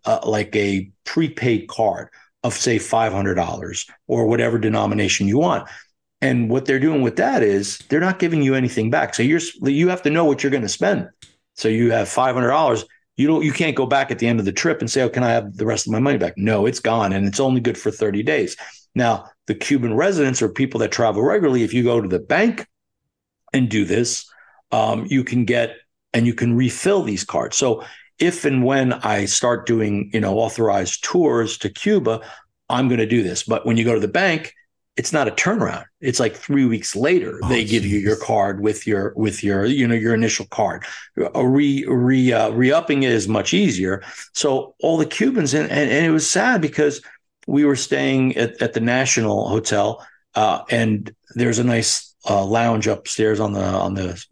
uh, like a prepaid card of say $500 or whatever denomination you want. And what they're doing with that is they're not giving you anything back. So you're you have to know what you're going to spend. So you have $500, you don't you can't go back at the end of the trip and say, "Oh, can I have the rest of my money back?" No, it's gone and it's only good for 30 days. Now, the Cuban residents or people that travel regularly, if you go to the bank and do this, um, you can get and you can refill these cards. So if and when I start doing, you know, authorized tours to Cuba, I'm going to do this. But when you go to the bank, it's not a turnaround. It's like three weeks later oh, they give geez. you your card with your with your you know your initial card. Re re uh, re upping it is much easier. So all the Cubans and, and and it was sad because we were staying at, at the National Hotel uh, and there's a nice uh, lounge upstairs on the on the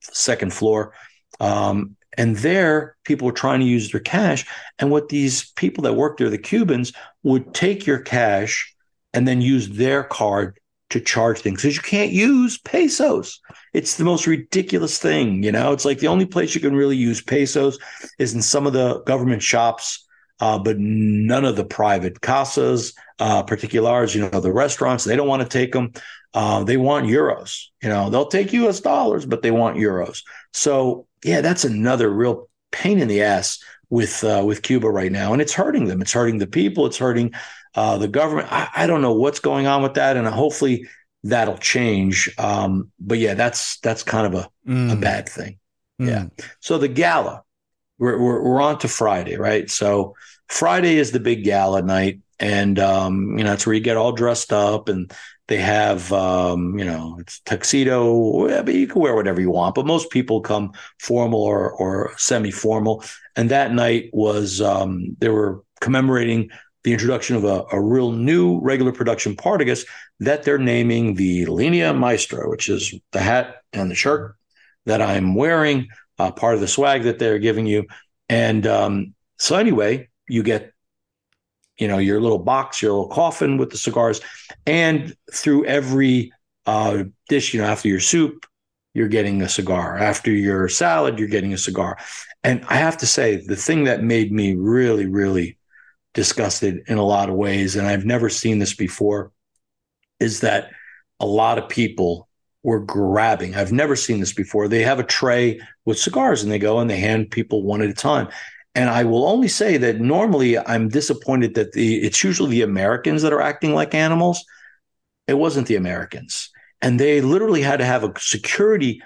second floor. Um, and there, people were trying to use their cash. And what these people that worked there, the Cubans, would take your cash and then use their card to charge things because you can't use pesos. It's the most ridiculous thing. You know, it's like the only place you can really use pesos is in some of the government shops, uh, but none of the private casas, uh, particulars, you know, the restaurants, they don't want to take them. Uh, they want euros. You know, they'll take US dollars, but they want euros. So, yeah, that's another real pain in the ass with uh, with Cuba right now, and it's hurting them. It's hurting the people. It's hurting uh, the government. I, I, don't know what's going on with that, and hopefully that'll change. Um, but yeah, that's that's kind of a, mm. a bad thing. Mm. Yeah. So the gala, we're, we're we're on to Friday, right? So Friday is the big gala night, and um, you know it's where you get all dressed up and they have, um, you know, it's tuxedo. but you can wear whatever you want, but most people come formal or, or semi-formal. And that night was um, they were commemorating the introduction of a, a real new regular production Partagas that they're naming the Linea Maestra, which is the hat and the shirt that I'm wearing, uh, part of the swag that they're giving you. And um, so anyway, you get you know your little box, your little coffin with the cigars, and through every uh, dish, you know, after your soup, you're getting a cigar. After your salad, you're getting a cigar. And I have to say, the thing that made me really, really disgusted in a lot of ways, and I've never seen this before, is that a lot of people were grabbing. I've never seen this before. They have a tray with cigars and they go and they hand people one at a time. And I will only say that normally I'm disappointed that the it's usually the Americans that are acting like animals. It wasn't the Americans. And they literally had to have a security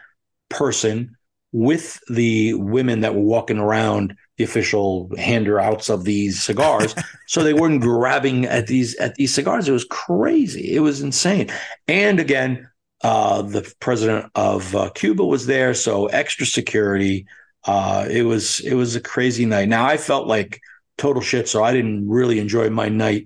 person with the women that were walking around the official hander outs of these cigars *laughs* so they weren't grabbing at these at these cigars it was crazy it was insane and again uh, the president of uh, cuba was there so extra security uh, it was it was a crazy night. Now I felt like total shit, so I didn't really enjoy my night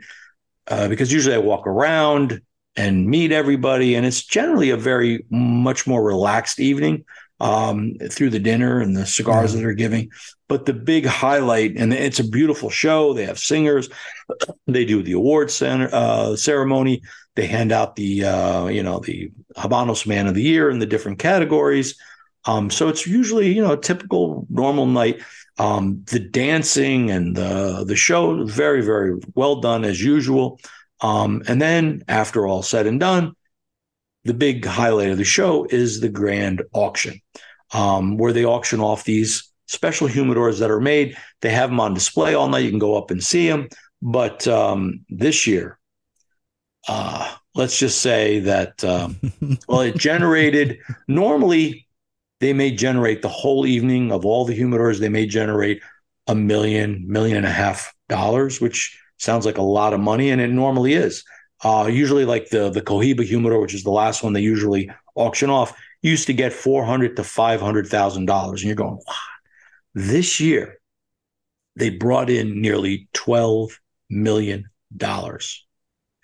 uh, because usually I walk around and meet everybody, and it's generally a very much more relaxed evening um, through the dinner and the cigars mm-hmm. that they're giving. But the big highlight, and it's a beautiful show. They have singers. They do the award center, uh, ceremony. They hand out the uh, you know the Habanos Man of the Year in the different categories. Um, so it's usually, you know, a typical normal night. Um, the dancing and the the show very, very well done as usual. Um, and then after all said and done, the big highlight of the show is the grand auction, um, where they auction off these special humidors that are made. They have them on display all night. You can go up and see them. But um, this year, uh, let's just say that um, well, it generated normally they may generate the whole evening of all the humidors. They may generate a million, million and a half dollars, which sounds like a lot of money, and it normally is. Uh, usually, like the the Cohiba humidor, which is the last one they usually auction off, used to get four hundred to five hundred thousand dollars, and you're going, wow. This year, they brought in nearly twelve million dollars.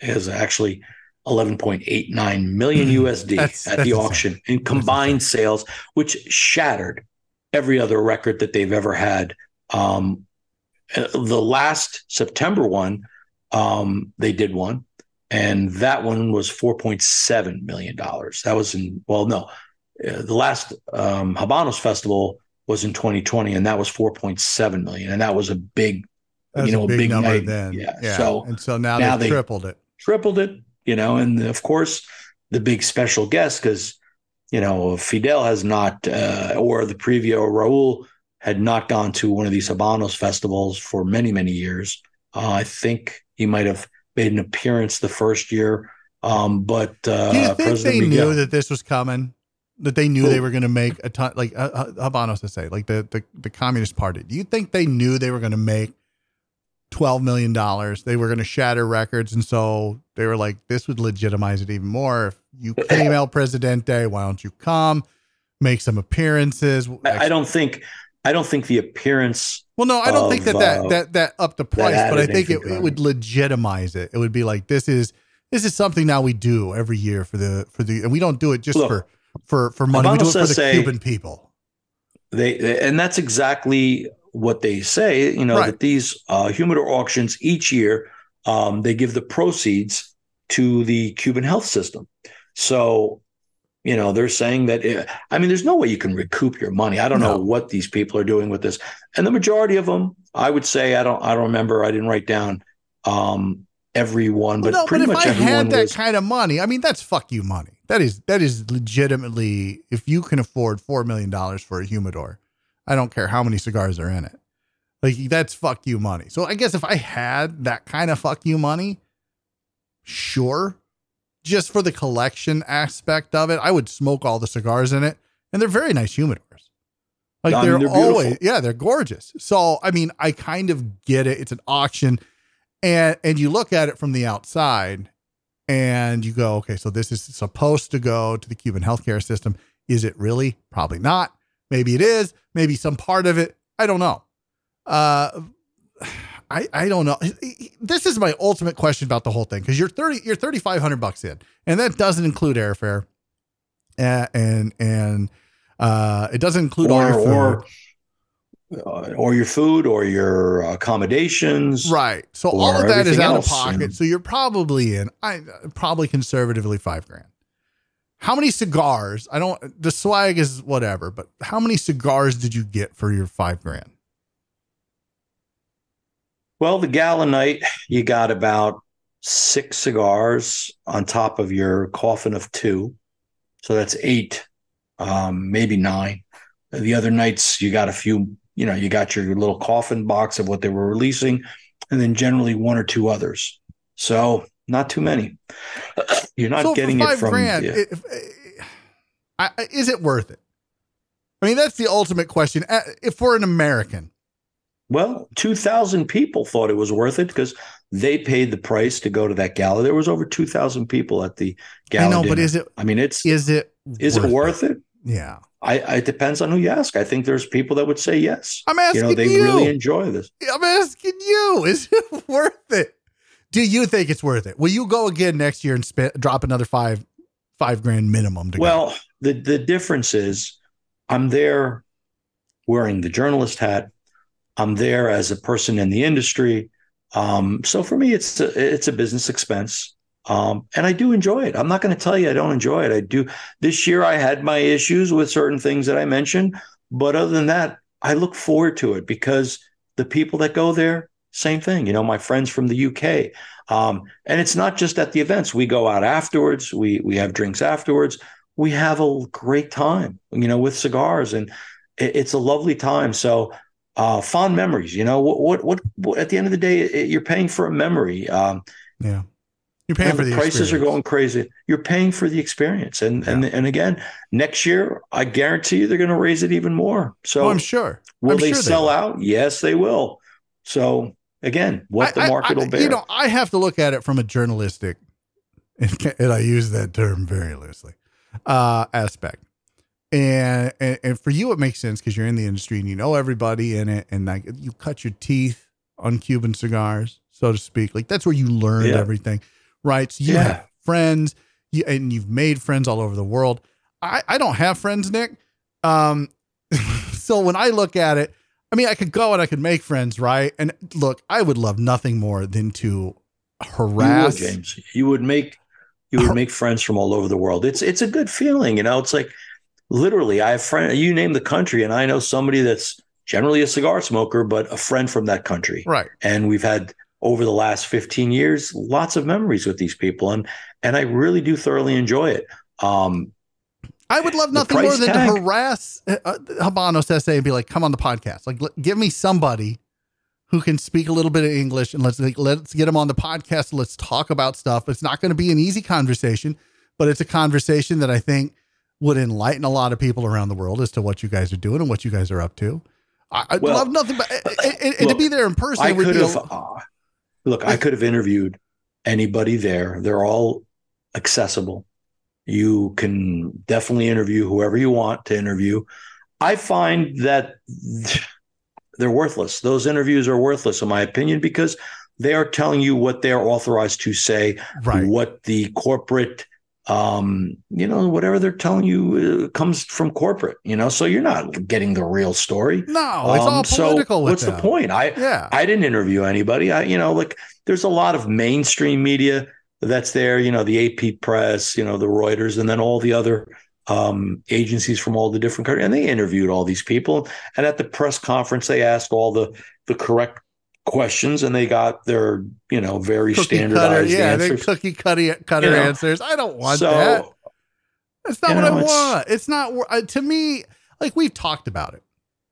As actually 11.89 million hmm. USD that's, at that's the auction in combined sales, which shattered every other record that they've ever had. Um, the last September one, um, they did one, and that one was 4.7 million dollars. That was in well, no, uh, the last um, Habanos festival was in 2020, and that was 4.7 million, and that was a big, you know, a big, big number night. then. Yeah. yeah. So and so now, now they tripled it. Tripled it you know, and of course the big special guest because you know Fidel has not, uh, or the Previa or Raul had not gone to one of these Habanos festivals for many many years. Uh, I think he might have made an appearance the first year, um, but uh, do you think President they Miguel, knew that this was coming? that they knew they were going to make a ton? Like uh, uh, Habanos to say, like the, the the Communist Party. Do you think they knew they were going to make twelve million dollars? They were going to shatter records, and so they were like, "This would legitimize it even more. If you *laughs* came El Presidente, why don't you come, make some appearances?" I, I don't think. I don't think the appearance. Well, no, I don't think that that, uh, that that up the price, but I think it, it would legitimize it. It would be like this is this is something now we do every year for the for the and we don't do it just Look, for for for money. We do it for the say, Cuban people. They and that's exactly what they say. You know right. that these uh, humidor auctions each year um, they give the proceeds to the Cuban health system. So you know they're saying that it, i mean there's no way you can recoup your money i don't no. know what these people are doing with this and the majority of them i would say i don't i don't remember i didn't write down um everyone, but well, no, pretty but if much I had that was, kind of money, I mean, that's fuck you money. That is that is legitimately if you can afford four million dollars for a humidor, I don't care how many cigars are in it. Like that's fuck you money. So I guess if I had that kind of fuck you money, sure, just for the collection aspect of it, I would smoke all the cigars in it, and they're very nice humidors. Like I mean, they're, they're always, yeah, they're gorgeous. So I mean, I kind of get it. It's an auction and and you look at it from the outside and you go okay so this is supposed to go to the cuban healthcare system is it really probably not maybe it is maybe some part of it i don't know uh i i don't know this is my ultimate question about the whole thing because you're 30 you're 3500 bucks in and that doesn't include airfare and and, and uh it doesn't include or, all your food. or uh, or your food or your accommodations. Right. So all of that is out of pocket. And, so you're probably in, I probably conservatively five grand. How many cigars? I don't, the swag is whatever, but how many cigars did you get for your five grand? Well, the gala night, you got about six cigars on top of your coffin of two. So that's eight, um, maybe nine. The other nights, you got a few you know, you got your little coffin box of what they were releasing, and then generally one or two others. So not too many. You're not so getting it from. Grand, yeah. is it worth it? I mean, that's the ultimate question. Uh, if we're an American, well, two thousand people thought it was worth it because they paid the price to go to that gala. There was over two thousand people at the gala. I know, dinner. but is it? I mean, it's is it is worth it worth it? it? Yeah. I, it depends on who you ask. I think there's people that would say yes. I'm asking you. Know, they you. really enjoy this. I'm asking you. Is it *laughs* worth it? Do you think it's worth it? Will you go again next year and spend, drop another five five grand minimum? Well, go? the the difference is, I'm there wearing the journalist hat. I'm there as a person in the industry. Um, so for me, it's a, it's a business expense. Um, and I do enjoy it. I'm not going to tell you I don't enjoy it. I do. This year I had my issues with certain things that I mentioned, but other than that, I look forward to it because the people that go there, same thing. You know, my friends from the UK, um, and it's not just at the events. We go out afterwards. We we have drinks afterwards. We have a great time. You know, with cigars, and it, it's a lovely time. So. Uh, fond memories, you know. What, what, what, what? At the end of the day, it, you're paying for a memory. Um, yeah you're paying for the, the prices experience. are going crazy. You're paying for the experience, and yeah. and and again, next year I guarantee you they're going to raise it even more. So oh, I'm sure. Will I'm they sure sell they out? Yes, they will. So again, what I, the market I, will bear. You know, I have to look at it from a journalistic, *laughs* and I use that term very loosely, uh, aspect. And, and and for you, it makes sense because you're in the industry and you know everybody in it, and like you cut your teeth on Cuban cigars, so to speak. Like that's where you learned yeah. everything right? So you yeah. have friends you, and you've made friends all over the world. I, I don't have friends, Nick. Um, *laughs* so when I look at it, I mean, I could go and I could make friends, right? And look, I would love nothing more than to harass you would, James. You would make you would make friends from all over the world. It's it's a good feeling, you know. It's like literally, I have friend. You name the country, and I know somebody that's generally a cigar smoker, but a friend from that country, right? And we've had over the last 15 years, lots of memories with these people. And and I really do thoroughly enjoy it. Um, I would love nothing more than tag, to harass uh, uh Habanos SA and be like, come on the podcast. Like, give me somebody who can speak a little bit of English and let's like, let's get them on the podcast. Let's talk about stuff. It's not going to be an easy conversation, but it's a conversation that I think would enlighten a lot of people around the world as to what you guys are doing and what you guys are up to. I, would well, love nothing but and, and, and look, to be there in person. I could have. Uh, look, I could have interviewed anybody there. They're all accessible. You can definitely interview whoever you want to interview. I find that *laughs* they're worthless. Those interviews are worthless, in my opinion, because they are telling you what they're authorized to say, right. what the corporate um, you know, whatever they're telling you uh, comes from corporate, you know, so you're not getting the real story. No, it's um, all political. So what's them. the point? I, yeah. I didn't interview anybody. I, you know, like there's a lot of mainstream media that's there, you know, the AP press, you know, the Reuters, and then all the other um, agencies from all the different countries. And they interviewed all these people. And at the press conference, they asked all the, the correct questions and they got their you know very cookie standardized cutter, yeah answers. they cookie cutter, cutter you know, answers i don't want so, that that's not what know, i want it's not uh, to me like we've talked about it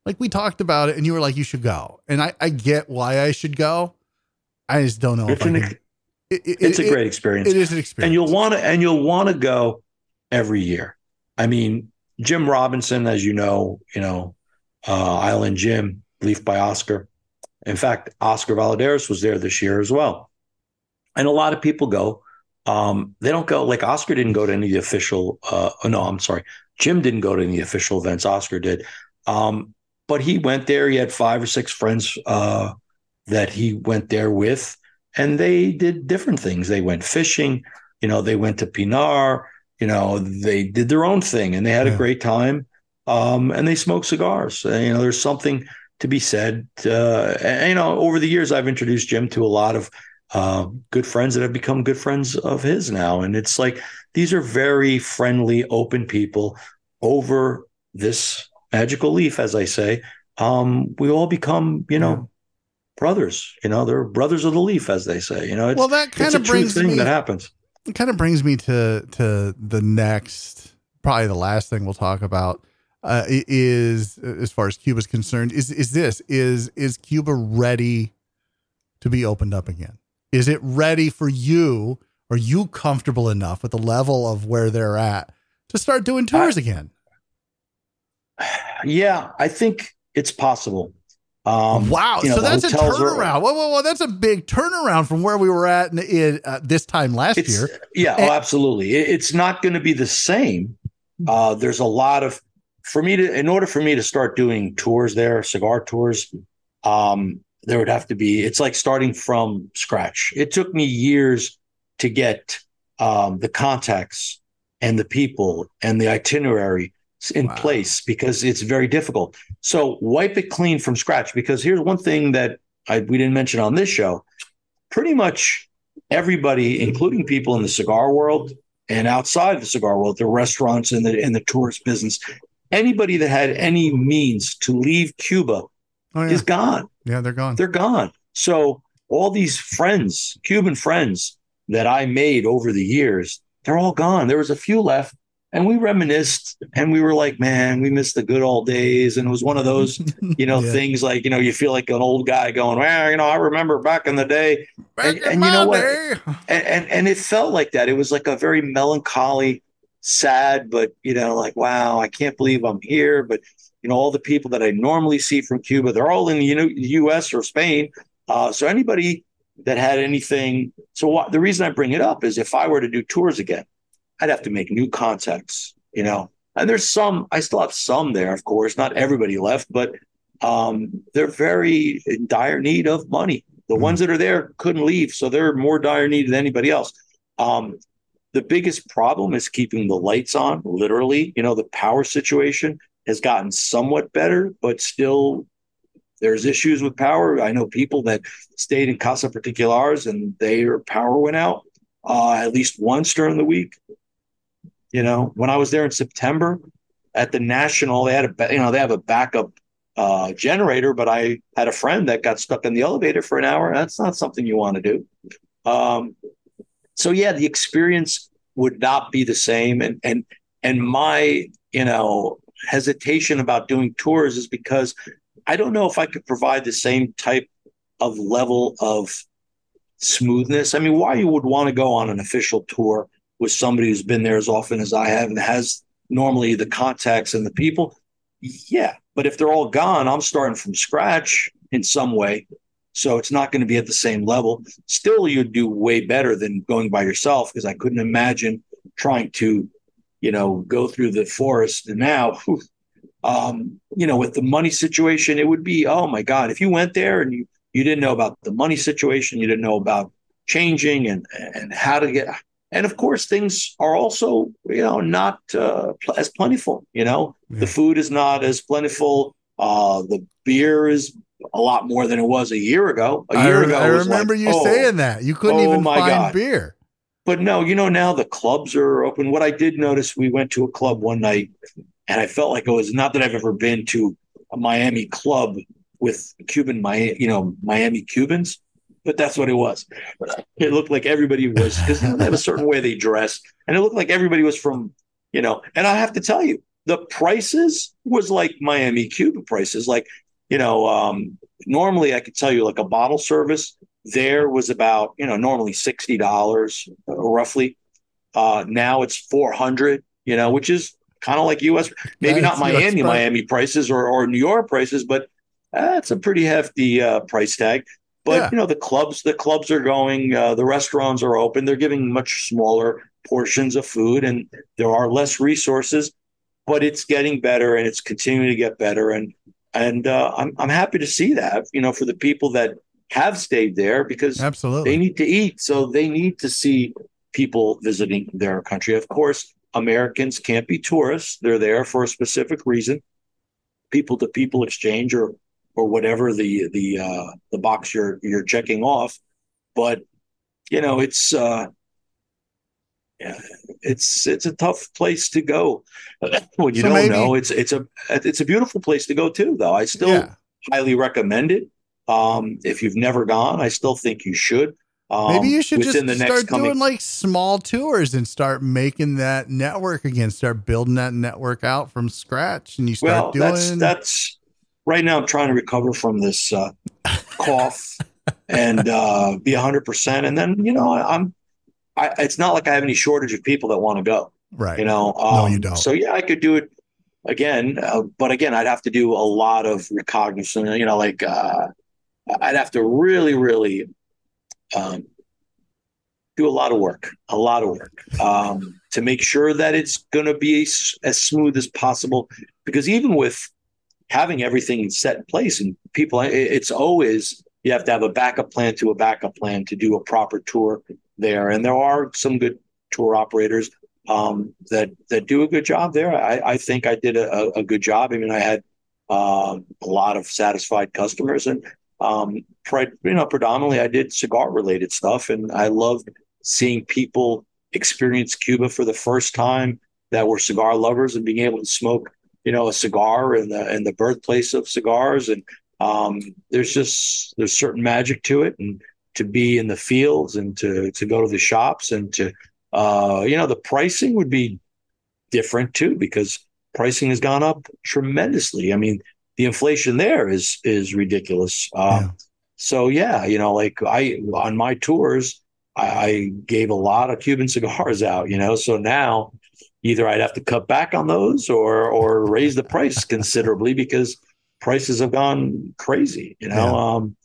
like we talked about it and you were like you should go and i i get why i should go i just don't know it's, an, it, it, it's a great experience it is an experience and you'll want to and you'll want to go every year i mean jim robinson as you know you know uh island jim leaf by oscar in fact, Oscar Valladares was there this year as well. And a lot of people go. Um, they don't go like Oscar didn't go to any of the official. Uh, oh, no, I'm sorry. Jim didn't go to any official events. Oscar did. Um, but he went there. He had five or six friends uh, that he went there with, and they did different things. They went fishing. You know, they went to Pinar. You know, they did their own thing, and they had yeah. a great time. Um, and they smoked cigars. And, you know, there's something to be said. Uh, and, you know, over the years, I've introduced Jim to a lot of uh, good friends that have become good friends of his now. And it's like these are very friendly, open people over this magical leaf, as I say. Um, we all become, you know. Brothers. You know, they're brothers of the leaf, as they say. You know, well, that kind of brings thing me, that happens. It kind of brings me to to the next, probably the last thing we'll talk about uh, is as far as Cuba's concerned is is this is is Cuba ready to be opened up again? Is it ready for you? Are you comfortable enough with the level of where they're at to start doing tours I, again? *sighs* Yeah, I think it's possible. Um, wow, you know, so that's a turnaround. Are, whoa, whoa, whoa! That's a big turnaround from where we were at in, in uh, this time last year. Yeah, and, oh, absolutely. It, it's not going to be the same. Uh, there's a lot of for me to in order for me to start doing tours there cigar tours um there would have to be it's like starting from scratch it took me years to get um the contacts and the people and the itinerary in wow. place because it's very difficult so wipe it clean from scratch because here's one thing that I, we didn't mention on this show pretty much everybody including people in the cigar world and outside the cigar world, the restaurants and the in the tourist business, anybody that had any means to leave Cuba oh, yeah. is gone. Yeah, they're gone. They're gone. So all these friends, Cuban friends that I made over the years, they're all gone. There was a few left. And we reminisced and we were like, man, we missed the good old days. And it was one of those, you know, *laughs* yeah. things like, you know, you feel like an old guy going, well, you know, I remember back in the day. Back and, and you know what? And, and, and it felt like that. It was like a very melancholy, sad, but you know, like, wow, I can't believe I'm here. But you know, all the people that I normally see from Cuba, they're all in the U.S. or Spain. Uh, so anybody that had anything, so what, the reason I bring it up is if I were to do tours again, I'd have to make new contacts. You know, and there's some, I still have some there, of course, not everybody left, but um, they're very in dire need of money. The mm-hmm. ones that are there couldn't leave, so they're more dire need than anybody else. Um, the biggest problem is keeping the lights on, literally. You know, the power situation has gotten somewhat better, but still there's issues with power. I know people that stayed in Casa Particulares and their power went out uh, at least once during the week. You know, when I was there in September at the National, they had a you know they have a backup uh, generator, but I had a friend that got stuck in the elevator for an hour. That's not something you want to do. Um, so yeah, the experience would not be the same. And and and my you know hesitation about doing tours is because I don't know if I could provide the same type of level of smoothness. I mean, why you would want to go on an official tour with somebody who's been there as often as I have and has normally the contacts and the people. Yeah, but if they're all gone, I'm starting from scratch in some way. So it's not going to be at the same level. Still, you'd do way better than going by yourself because I couldn't imagine trying to, you know, go through the forest. And now, um, you know, with the money situation, it would be, oh my God, if you went there and you, you didn't know about the money situation, you didn't know about changing and, and how to get, and of course, things are also, you know, not uh, as plentiful. You know, yeah. the food is not as plentiful. Uh, the beer is a lot more than it was a year ago. A year I, ago, I remember like, you oh, saying that you couldn't oh even find God. beer. But no, you know, now the clubs are open. What I did notice, we went to a club one night, and I felt like it was not that I've ever been to a Miami club with Cuban, my you know, Miami Cubans, but that's what it was. It looked like everybody was because they have a certain way they dress, and it looked like everybody was from, you know. And I have to tell you, the prices was like Miami Cuban prices. Like, you know, um, normally I could tell you like a bottle service there was about you know normally sixty dollars uh, roughly. Uh, now it's four hundred. You know, which is kind of like U.S. Maybe That's not Miami, Miami prices or or New York prices, but that's a pretty hefty uh, price tag. But Yeah. you know, the clubs the clubs are going, uh, the restaurants are open. They're giving much smaller portions of food, and there are less resources. But it's getting better, and it's continuing to get better. And and uh, I'm I'm happy to see that. You know, for the people that have stayed there because Absolutely. they need to eat. So they need to see people visiting their country. Of course, Americans can't be tourists. They're there for a specific reason, people to people exchange or or whatever the the uh, the box you're you're checking off. But you know, it's uh, yeah, it's it's a tough place to go *laughs* when you So don't maybe- know. It's it's a it's a beautiful place to go too, though. I still yeah. highly recommend it. Um, if you've never gone, I still think you should. Um, Maybe you should just start coming. doing like small tours and start making that network again. Start building that network out from scratch, and you start well, doing. that's that's right now. I'm trying to recover from this uh, cough and uh, be 100, percent and then you know I, I'm. I, it's not like I have any shortage of people that want to go. right. You know, No, um, you don't. So yeah, I could do it again, uh, but again, I'd have to do a lot of recognizance. You know, like uh, I'd have to really, really um, do a lot of work, a lot of work um, to make sure that it's going to be as, as smooth as possible. Because even with having everything set in place, and people, it's always you have to have a backup plan to a backup plan to do a proper tour there, and there are some good tour operators um, that that do a good job there. I, I think I did a, a- good job. I mean, I had um, a lot of satisfied customers, and um, pre- you know, predominantly I did cigar related stuff, and I loved seeing people experience Cuba for the first time that were cigar lovers and being able to smoke, you know, a cigar and the in the birthplace of cigars, and um, there's just there's certain magic to it, and to be in the fields and to to go to the shops and to uh, you know the pricing would be different too because pricing has gone up tremendously. I mean, the inflation there is is ridiculous. Um, Yeah. So yeah, you know, like I on my tours, I, I gave a lot of Cuban *laughs* cigars out. You know, so now either I'd have to cut back on those or or raise the price *laughs* considerably because prices have gone crazy. You know, Yeah. um,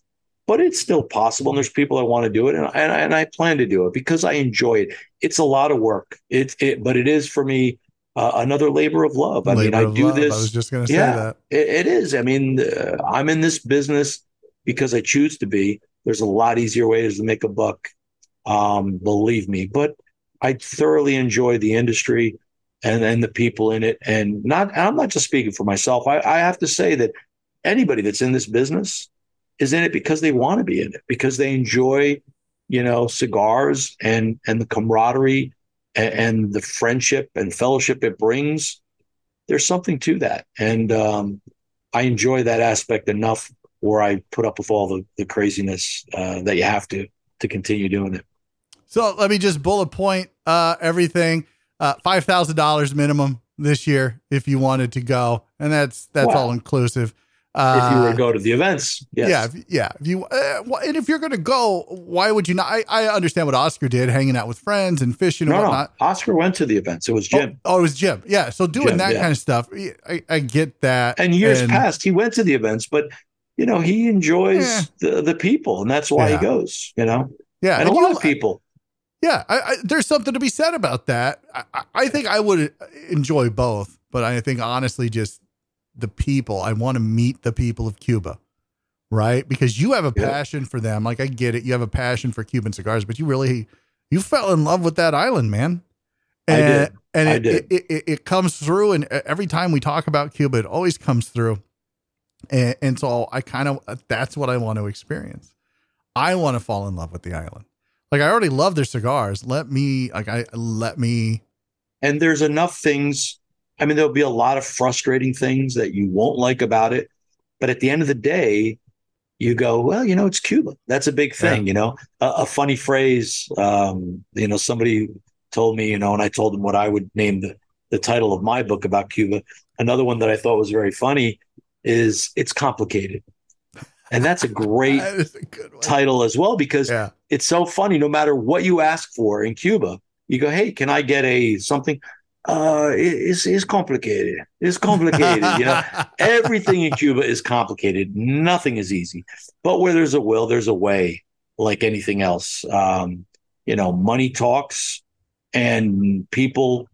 but it's still possible. And there's people that want to do it, and, and and I plan to do it because I enjoy it. It's a lot of work. It it, but it is for me uh, another labor of love. I mean, I do love. this. I was just going to say Yeah. that. It, it is. I mean, uh, I'm in this business because I choose to be. There's a lot easier ways to make a buck, um, believe me. But I thoroughly enjoy the industry and and the people in it. And not I'm not just speaking for myself. I, I have to say that anybody that's in this business is in it because they want to be in it because they enjoy, you know, cigars and and the camaraderie and, and the friendship and fellowship it brings there's something to that. And um, I enjoy that aspect enough where I put up with all the, the craziness uh, that you have to to continue doing it. So let me just bullet point uh, everything. Uh, Five thousand dollars minimum this year if you wanted to go, and that's that's Wow. all inclusive. if you were to go to the events, yes. Yeah, if, yeah. If you uh, and if you're going to go, why would you not? I, I understand what Oscar did, hanging out with friends and fishing and no, whatnot. No, Oscar went to the events. It was Jim. Oh, oh it was Jim. Yeah, so doing Jim, that yeah. kind of stuff, I, I get that. And years and, past, he went to the events, but you know he enjoys the the people, and that's why yeah. he goes. You know, yeah, and, and a lot of people. Yeah, I, I, there's something to be said about that. I, I think I would enjoy both, but I think honestly, just the people. I want to meet the people of Cuba, right? Because you have a yeah. passion for them. Like I get it. You have a passion for Cuban cigars, but you really you fell in love with that island, man. And, I did. And I it, did. It, it, it, comes through, and every time we talk about Cuba, it always comes through. And, and so I kind of that's what I want to experience. I want to fall in love with the island. Like I already love their cigars. Let me like I let me. And there's enough things I mean, there'll be a lot of frustrating things that you won't like about it. But at the end of the day, you go, well, you know, it's Cuba. That's a big thing, yeah. you know. A, a funny phrase, um, you know, somebody told me, you know, and I told them what I would name the, the title of my book about Cuba. Another one that I thought was very funny is It's Complicated. And that's a great that a title as well because yeah. it's so funny. No matter what you ask for in Cuba, you go, hey, can I get a something? uh, it's, it's complicated. It's complicated. you know, *laughs* everything in Cuba is complicated. Nothing is easy. But where there's a will, there's a way, like anything else. Um, you know, money talks and people,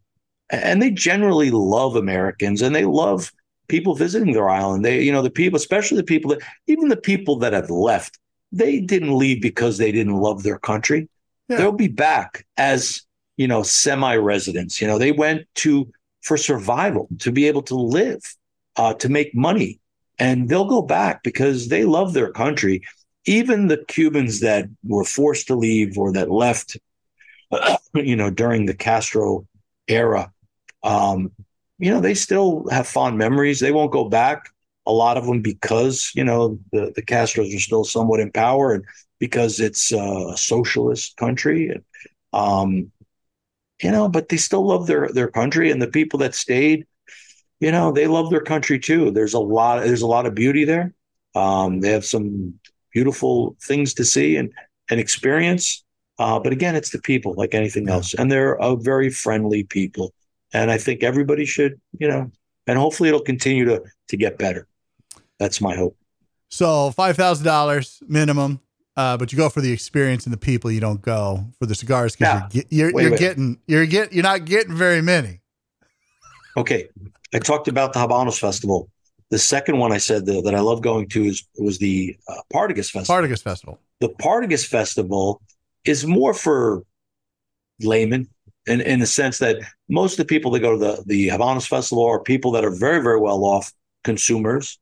and they generally love Americans and they love people visiting their island. They, you know, the people, especially the people that, even the people that have left, they didn't leave because they didn't love their country. Yeah. They'll be back as you know, semi residents. You know, they went to for survival, to be able to live, uh, to make money. And they'll go back because they love their country. Even the Cubans that were forced to leave or that left, *clears throat* you know, during the Castro era, um, you know, they still have fond memories. They won't go back. A lot of them because you know the the Castros are still somewhat in power, and because it's a socialist country. And, um, you know, but they still love their their country and the people that stayed, you know, they love their country too. There's a lot there's a lot of beauty there. Um, they have some beautiful things to see and and experience. Uh, but again, it's the people like anything else, and they're a very friendly people. And I think everybody should, you know, and hopefully it'll continue to to get better. That's my hope. So five thousand dollars minimum uh, but you go for the experience and the people. You don't go for the cigars because you're, you're, you're getting you're get you're not getting very many. Okay, I talked about the Habanos Festival. The second one I said that, that I love going to is was the uh, Partagas Festival. Partagas Festival. The Partagas Festival is more for laymen in, in the sense that most of the people that go to the, the Habanos Festival are people that are very, very well off consumers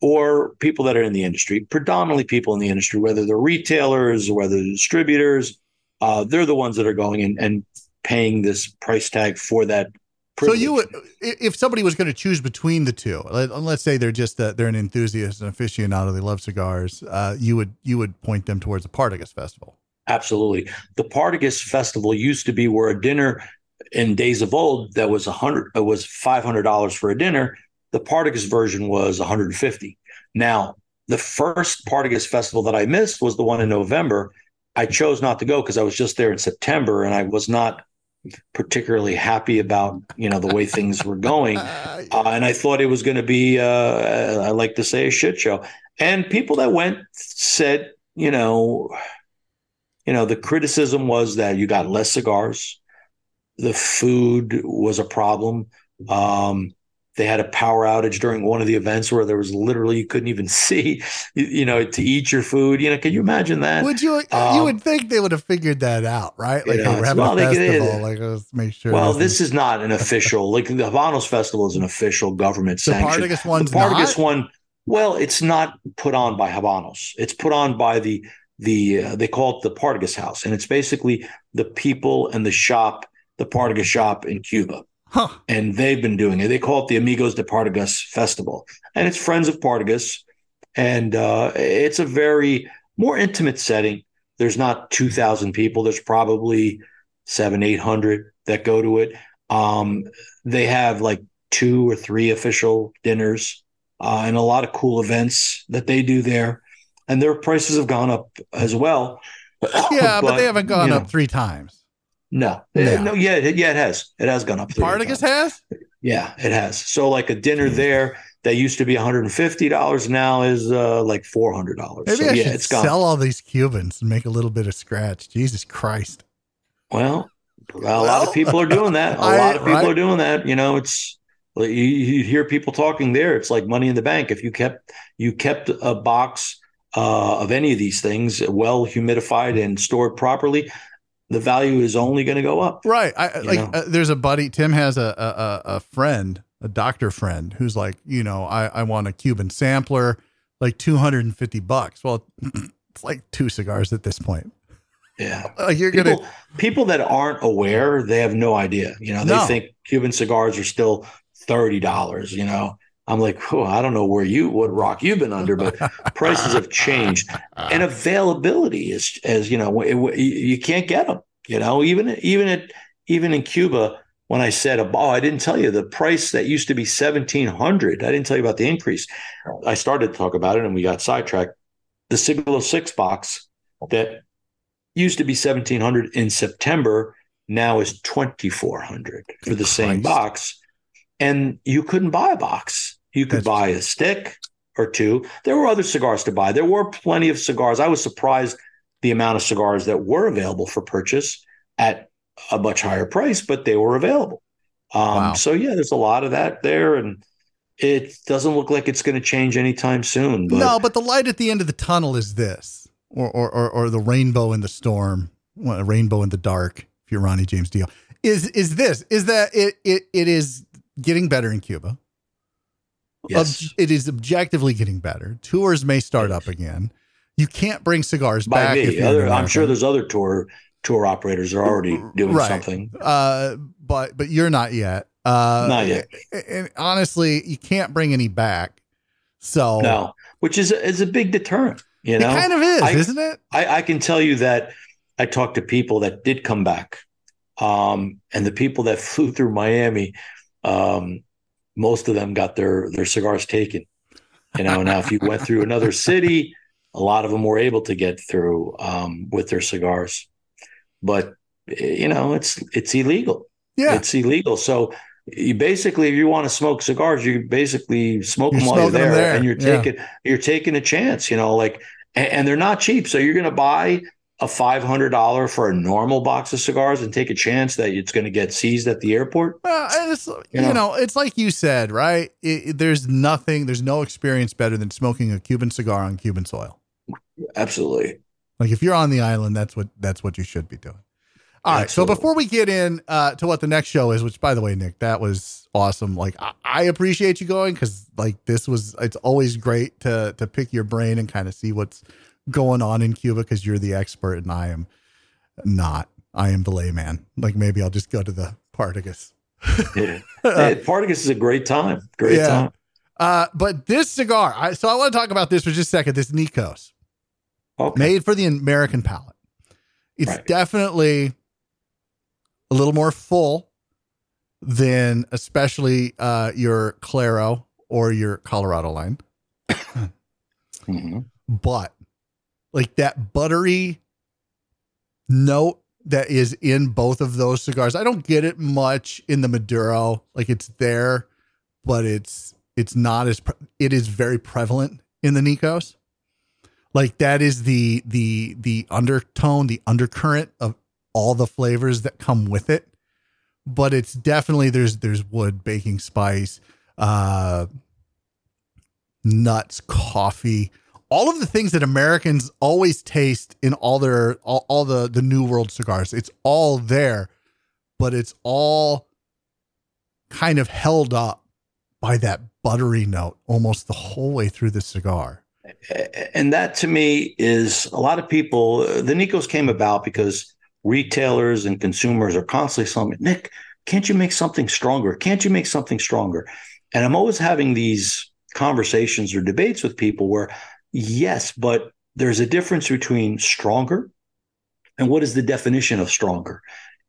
or people that are in the industry, predominantly people in the industry, whether they're retailers or whether they're distributors, uh, they're the ones that are going in and paying this price tag for that. Privilege. So you would, if somebody was going to choose between the two, let's say they're just a, they're an enthusiast, an aficionado, they love cigars, uh, you would you would point them towards the Partagas Festival. Absolutely, the Partagas Festival used to be where a dinner in days of old that was a hundred was five hundred dollars for a dinner the Partagas version was 150. Now, the first Partagas festival that I missed was the one in November. I chose not to go because I was just there in September and I was not particularly happy about you know the way things were going *laughs* uh, and i thought it was going to be uh, i like to say a shit show and people that went said you know you know the criticism was that you got less cigars the food was a problem um, they had a power outage during one of the events where there was literally you couldn't even *laughs* see, you know, to eat your food. You know, can you imagine that? Would you? Um, you would think they would have figured that out, right? Like yeah, we're having well, a festival. They, like let's make sure. Well, this is not an official. like the Habanos Festival is an official government the sanction. Partagas the Partagas not? one. Well, it's not put on by Habanos. It's put on by the the uh, they call it the Partagas House, and it's basically the people and the shop, the Partagas shop in Cuba. Huh. And they've been doing it. They call it the Amigos de Partagas Festival. And it's Friends of Partagas. And uh, it's a very more intimate setting. There's not 2,000 people. There's probably seven, 800 that go to it. Um, they have like two or three official dinners uh, and a lot of cool events that they do there. And their prices have gone up as well. *coughs* Yeah, but, but they haven't gone up know, three times. No, no, no yeah, it, yeah, it has. It has gone up. Spartacus has. Yeah, it has. So like a dinner there that used to be $150 now is uh, like $400. Maybe so, I yeah, should it's gone. sell all these Cubans and make a little bit of scratch. Jesus Christ. Well, a well, lot of people are doing that. *laughs* A I, lot of people right? are doing that. You know, it's you, you, hear people talking there. It's like money in the bank. If you kept you kept a box uh, of any of these things well humidified and stored properly, the value is only going to go up. Right. I like. Uh, there's a buddy. Tim has a, a a friend, a doctor friend, who's like, you know, I I want a Cuban sampler, like 250 bucks. Well, *clears throat* it's like two cigars at this point. Yeah, *laughs* uh, you're people, gonna people that aren't aware, they have no idea. You know, they no. think Cuban cigars are still thirty dollars. You know, I'm like, oh, I don't know where you what rock you've been under, but prices have changed, and *laughs* availability is as you know, it, you can't get them. You know, even even at even in Cuba, when I said, oh, I didn't tell you the price that used to be seventeen hundred. I didn't tell you about the increase. I started to talk about it, and we got sidetracked. The Siglo Six box that used to be 1700 in September, now is 2400 for the Christ. same box. And you couldn't buy a box. You could That's buy a stick or two. There were other cigars to buy. There were plenty of cigars. I was surprised the amount of cigars that were available for purchase at a much higher price, but they were available. Um, wow. So yeah, there's a lot of that there, and it doesn't look like it's going to change anytime soon. But. No, but the light at the end of the tunnel is this or, or, or, or the rainbow in the storm, well, a rainbow in the dark, if you're Ronnie James Dio, is, is this, is that it, it, it is getting better in Cuba. Yes. Ob- it is objectively getting better. Tours may start up again. You can't bring cigars By back. Me. Other, I'm sure there's other tour tour operators are already doing right. something. Uh, but but you're not yet. Uh, not yet. And honestly, you can't bring any back. So no, which is a, is a big deterrent. You know, it kind of is, I, isn't it? I, I can tell you that I talked to people that did come back, um, and the people that flew through Miami, um, most of them got their their cigars taken. You know, now if you went through another city, a lot of them were able to get through um, with their cigars, but you know, it's it's illegal. Yeah, it's illegal. So you basically, if you want to smoke cigars, you basically smoke you're them while you're there, there, and you're taking yeah. you're taking a chance. You know, like and, and they're not cheap. So you're going to buy a five hundred dollar for a normal box of cigars and take a chance that it's going to get seized at the airport. Well, it's, you, you know? know? it's like you said, right? It, it, there's nothing, there's no experience better than smoking a Cuban cigar on Cuban soil. Absolutely. Like if you're on the island, that's what that's what you should be doing. All right. Absolutely. So before we get in uh, to what the next show is, which by the way, Nick, that was awesome. Like I, I appreciate you going because like this was it's always great to to pick your brain and kind of see what's going on in Cuba because you're the expert and I am not. I am the layman. Like maybe I'll just go to the Partagas. yeah. Hey, Partagas is a great time. Great yeah. time. Uh, but this cigar, I, so I want to talk about this for just a second. This Nikos, okay. made for the American palate. It's right. definitely a little more full than especially uh, your Claro or your Colorado line. *coughs* mm-hmm. But like that buttery note that is in both of those cigars, I don't get it much in the Maduro. Like it's there, but it's it's not as pre- it is very prevalent in the Nikos. Like that is the the the undertone, the undercurrent of all the flavors that come with it but it's definitely there's there's wood baking spice uh nuts coffee all of the things that americans always taste in all their all, all the the new world cigars it's all there but it's all kind of held up by that buttery note almost the whole way through the cigar and that to me is a lot of people the nikos came about because retailers and consumers are constantly saying, Nick, can't you make something stronger? Can't you make something stronger? And I'm always having these conversations or debates with people where, yes, but there's a difference between stronger and what is the definition of stronger.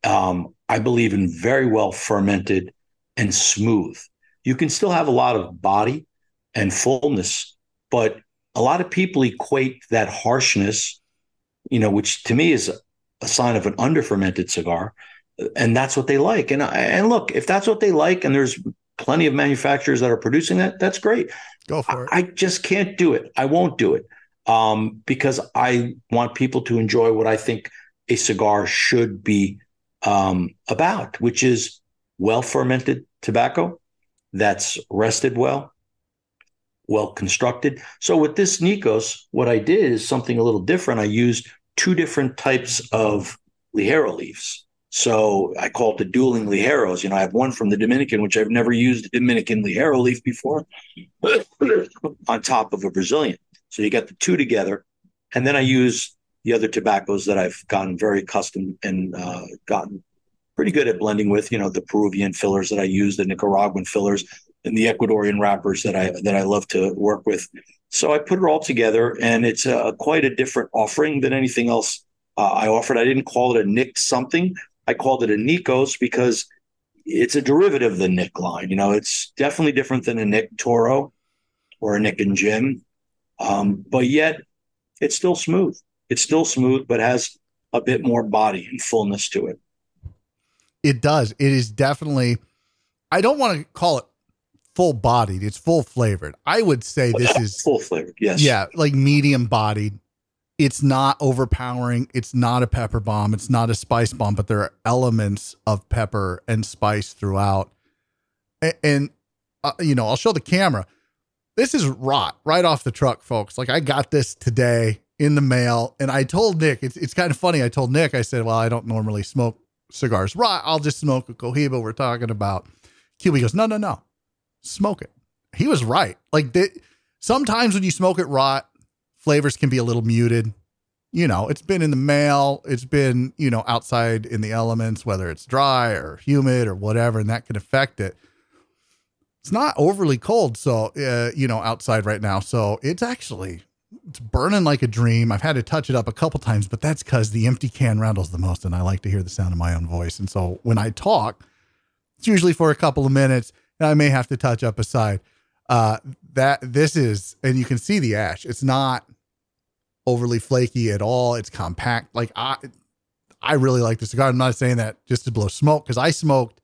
Um, I believe in very well fermented and smooth. You can still have a lot of body, and fullness. But a lot of people equate that harshness, you know, which to me is a sign of an under fermented cigar, and that's what they like. And and look, if that's what they like, and there's plenty of manufacturers that are producing that, that's great. Go for it. I, I just can't do it. I won't do it um, because I want people to enjoy what I think a cigar should be um, about, which is well fermented tobacco that's rested well, well constructed. So with this Nikos, what I did is something a little different. I used two different types of Ligero leaves. So I call it the dueling Ligeros. You know, I have one from the Dominican, which I've never used a Dominican Ligero leaf before, *laughs* on top of a Brazilian. So you got the two together. And then I use the other tobaccos that I've gotten very accustomed and uh, gotten pretty good at blending with. You know, the Peruvian fillers that I use, the Nicaraguan fillers, and the Ecuadorian wrappers that I that I love to work with. So I put it all together, and it's a, quite a different offering than anything else uh, I offered. I didn't call it a Nick something. I called it a Nikos because it's a derivative of the Nick line. You know, it's definitely different than a Nick Toro or a Nick and Jim, um, but yet it's still smooth. It's still smooth, but has a bit more body and fullness to it. It does. It is definitely. I don't want to call it full bodied. It's full flavored. I would say this is full flavored. Yes. Yeah, like medium bodied. It's not overpowering. It's not a pepper bomb. It's not a spice bomb, but there are elements of pepper and spice throughout. And, and uh, you know, I'll show the camera. This is rot right off the truck, folks. Like I got this today in the mail, and I told Nick. It's it's kind of funny. I told Nick. I said, "Well, I don't normally smoke cigars. Rot. I'll just smoke a Cohiba. We're talking about." QB goes, "No, no, no, smoke it." He was right. Like they, sometimes when you smoke it rot, flavors can be a little muted. You know, it's been in the mail, it's been, you know, outside in the elements, whether it's dry or humid or whatever, and that can affect it. It's not overly cold, so, uh, you know, outside right now. So it's actually, it's burning like a dream. I've had to touch it up a couple times, but that's because the empty can rattles the most, and I like to hear the sound of my own voice. And so when I talk, it's usually for a couple of minutes, and I may have to touch up a side. Uh, that this is, and you can see the ash. It's not overly flaky at all. It's compact. Like I, I really like the cigar. I'm not saying that just to blow smoke because I smoked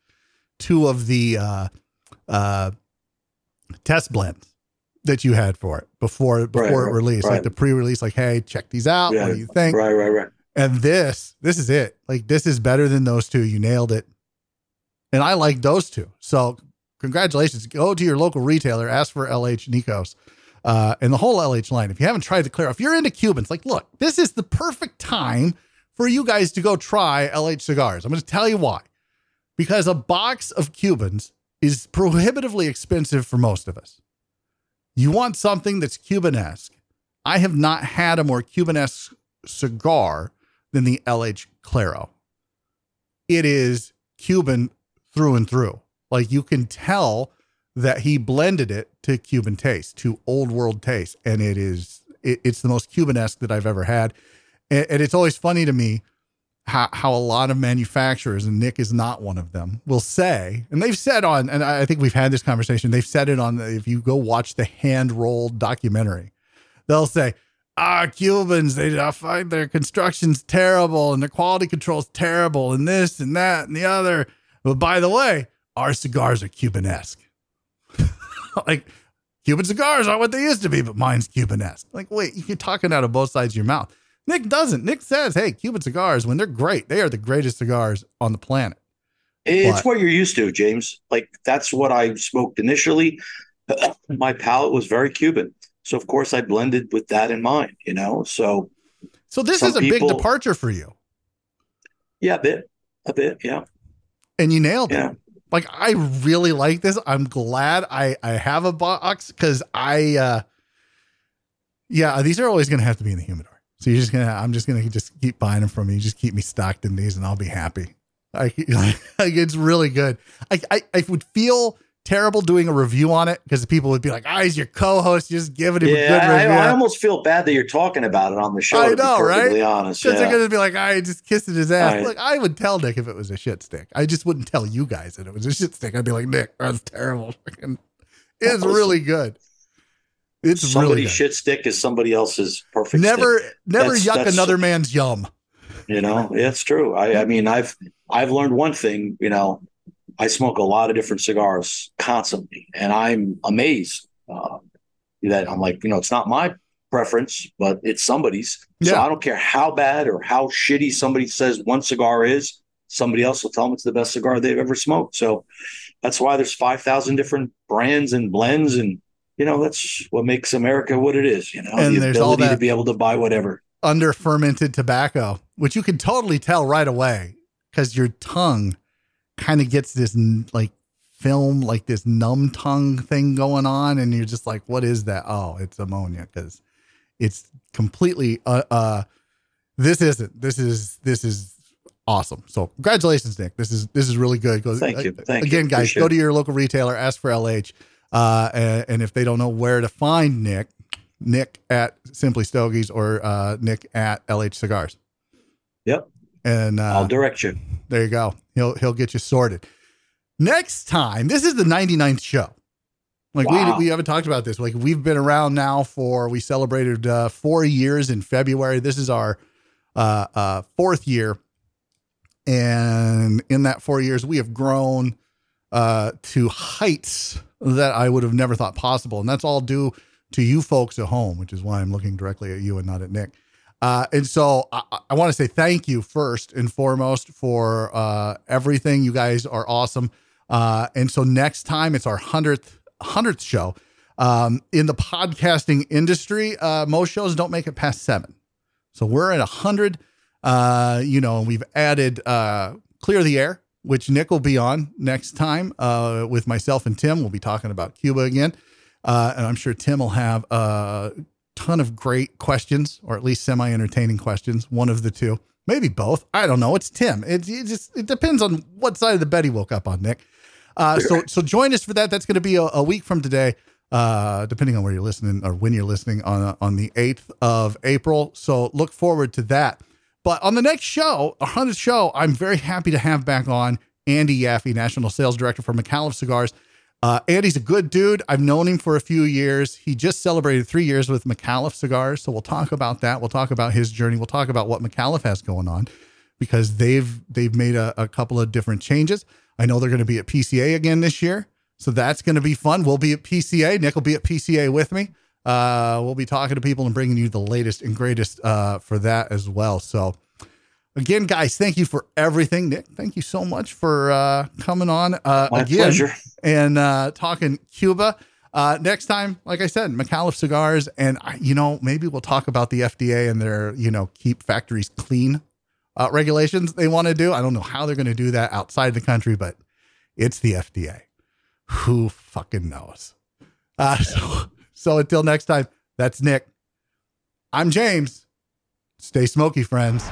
two of the uh, uh, test blends that you had for it before before Right, it released, right. like the pre-release. Like, hey, check these out. What do you think? Right, right, right. And this, this is it. Like this is better than those two. You nailed it. And I like those two. So congratulations. Go to your local retailer, ask for LH Nikos. Uh, and the whole LH line. If you haven't tried the Claro, if you're into Cubans, like, look, this is the perfect time for you guys to go try LH cigars. I'm going to tell you why. Because a box of Cubans is prohibitively expensive for most of us. You want something that's Cuban-esque. I have not had a more Cuban-esque cigar than the LH Claro. It is Cuban through and through. Like you can tell that he blended it to Cuban taste, to old world taste, and it is it, it's the most Cuban-esque that I've ever had. And, and it's always funny to me how, how a lot of manufacturers, and Nick is not one of them, will say, and they've said on, and I think we've had this conversation, they've said it on, if you go watch the hand rolled documentary, they'll say, ah, Cubans, they I find their construction's terrible and their quality control's terrible and this and that and the other. But by the way, our cigars are Cuban-esque. *laughs* like Cuban cigars aren't what they used to be, but mine's Cuban-esque. Like, wait, *laughs* you're talking out of both sides of your mouth. Nick doesn't. Nick says, hey, Cuban cigars, when they're great, they are the greatest cigars on the planet. It's But- what you're used to, James. Like that's what I smoked initially. *laughs* My palate was very Cuban, so of course I blended with that in mind. You know, so So this is a people- big departure for you. yeah, a bit, a bit, yeah, And you nailed it. Like I really like this. I'm glad I I have a box because I uh yeah these are always gonna have to be in the humidor. So you're just gonna I'm just gonna just keep buying them from me. you. Just keep me stocked in these and I'll be happy. Like, *laughs* like it's really good. I, I I would feel terrible doing a review on it because people would be like, "Ah, he's your co-host. Just giving him a Yeah, good I, review." I almost feel bad that you're talking about it on the show. I know, right? Honest, Because yeah. they're gonna be like, I just kissing his ass. Right. Like I would tell Nick if it was a shit stick. I just wouldn't tell you guys that it was a shit stick. I'd be like, Nick, that's terrible. It's really good. It's somebody's really good. shit stick is somebody else's perfect. never stick, never That's- yuck that's- another man's yum. you know. Yeah, it's true. I, I mean, I've I've learned one thing. You know, I smoke a lot of different cigars constantly, and I'm amazed uh, that I'm like, you know, it's not my preference, but it's somebody's. So I don't care how bad or how shitty somebody says one cigar is. Somebody else will tell them it's the best cigar they've ever smoked. So that's why there's five thousand different brands and blends, and you know that's what makes America what it is. You know, And the there's all ability that- to be able to buy whatever. under fermented tobacco, which you can totally tell right away because your tongue kind of gets this like film, like this numb tongue thing going on, and you're just like, "What is that?" Oh, it's ammonia because it's completely. Uh, uh, this isn't. This is this is awesome. So congratulations, Nick. This is this is really good. Go, Thank you. Thank you. again, guys. Appreciate Go to your local retailer, ask for LH, uh, and, and if they don't know where to find Nick, Nick at Simply Stogies or uh, Nick at LH Cigars. Yep. And uh, I'll direct you. there you go. He'll he'll get you sorted. Next time, this is the 99th show. Like Wow. we we haven't talked about this. Like we've been around now for we celebrated uh, four years in February. This is our uh, uh, fourth year, and in that four years, we have grown uh, to heights that I would have never thought possible, and that's all due to you folks at home, which is why I'm looking directly at you and not at Nick. Uh, and so I, I want to say thank you first and foremost for uh, everything. You guys are awesome. Uh, and so next time it's our hundredth hundredth show. Um, in the podcasting industry, uh, most shows don't make it past seven. So we're at a hundred. Uh, you know, and we've added uh, clear the air, which Nick will be on next time with myself and Tim. We'll be talking about Cuba again, and I'm sure Tim will have ton of great questions, or at least semi entertaining questions. One of the two, maybe both. I don't know. It's Tim. It, it just it depends on what side of the bed he woke up on, Nick. Uh, so so join us for that. That's going to be a, a week from today, uh, depending on where you're listening or when you're listening on on the eighth of April. So look forward to that. But on the next show, our hundredth show, I'm very happy to have back on Andy Yaffe, National Sales Director for Micallef Cigars. Uh, Andy's a good dude. I've known him for a few years. He just celebrated three years with Micallef Cigars, so we'll talk about that. We'll talk about his journey. We'll talk about what Micallef has going on because they've they've made a, a couple of different changes. I know they're going to be at PCA again this year, so that's going to be fun. We'll be at PCA. Nick will be at PCA with me. Uh, we'll be talking to people and bringing you the latest and greatest uh, for that as well. So, again, guys, thank you for everything. Nick, thank you so much for uh, coming on uh, My again pleasure. and uh, talking Cuba. Uh, next time, like I said, Micallef cigars, and I- you know maybe we'll talk about the FDA and their you know keep factories clean uh, regulations they want to do. I don't know how they're going to do that outside the country, but it's the FDA. Who fucking knows? Uh, *laughs* so, so until next time, that's Nick. I'm James. Stay smoky, friends.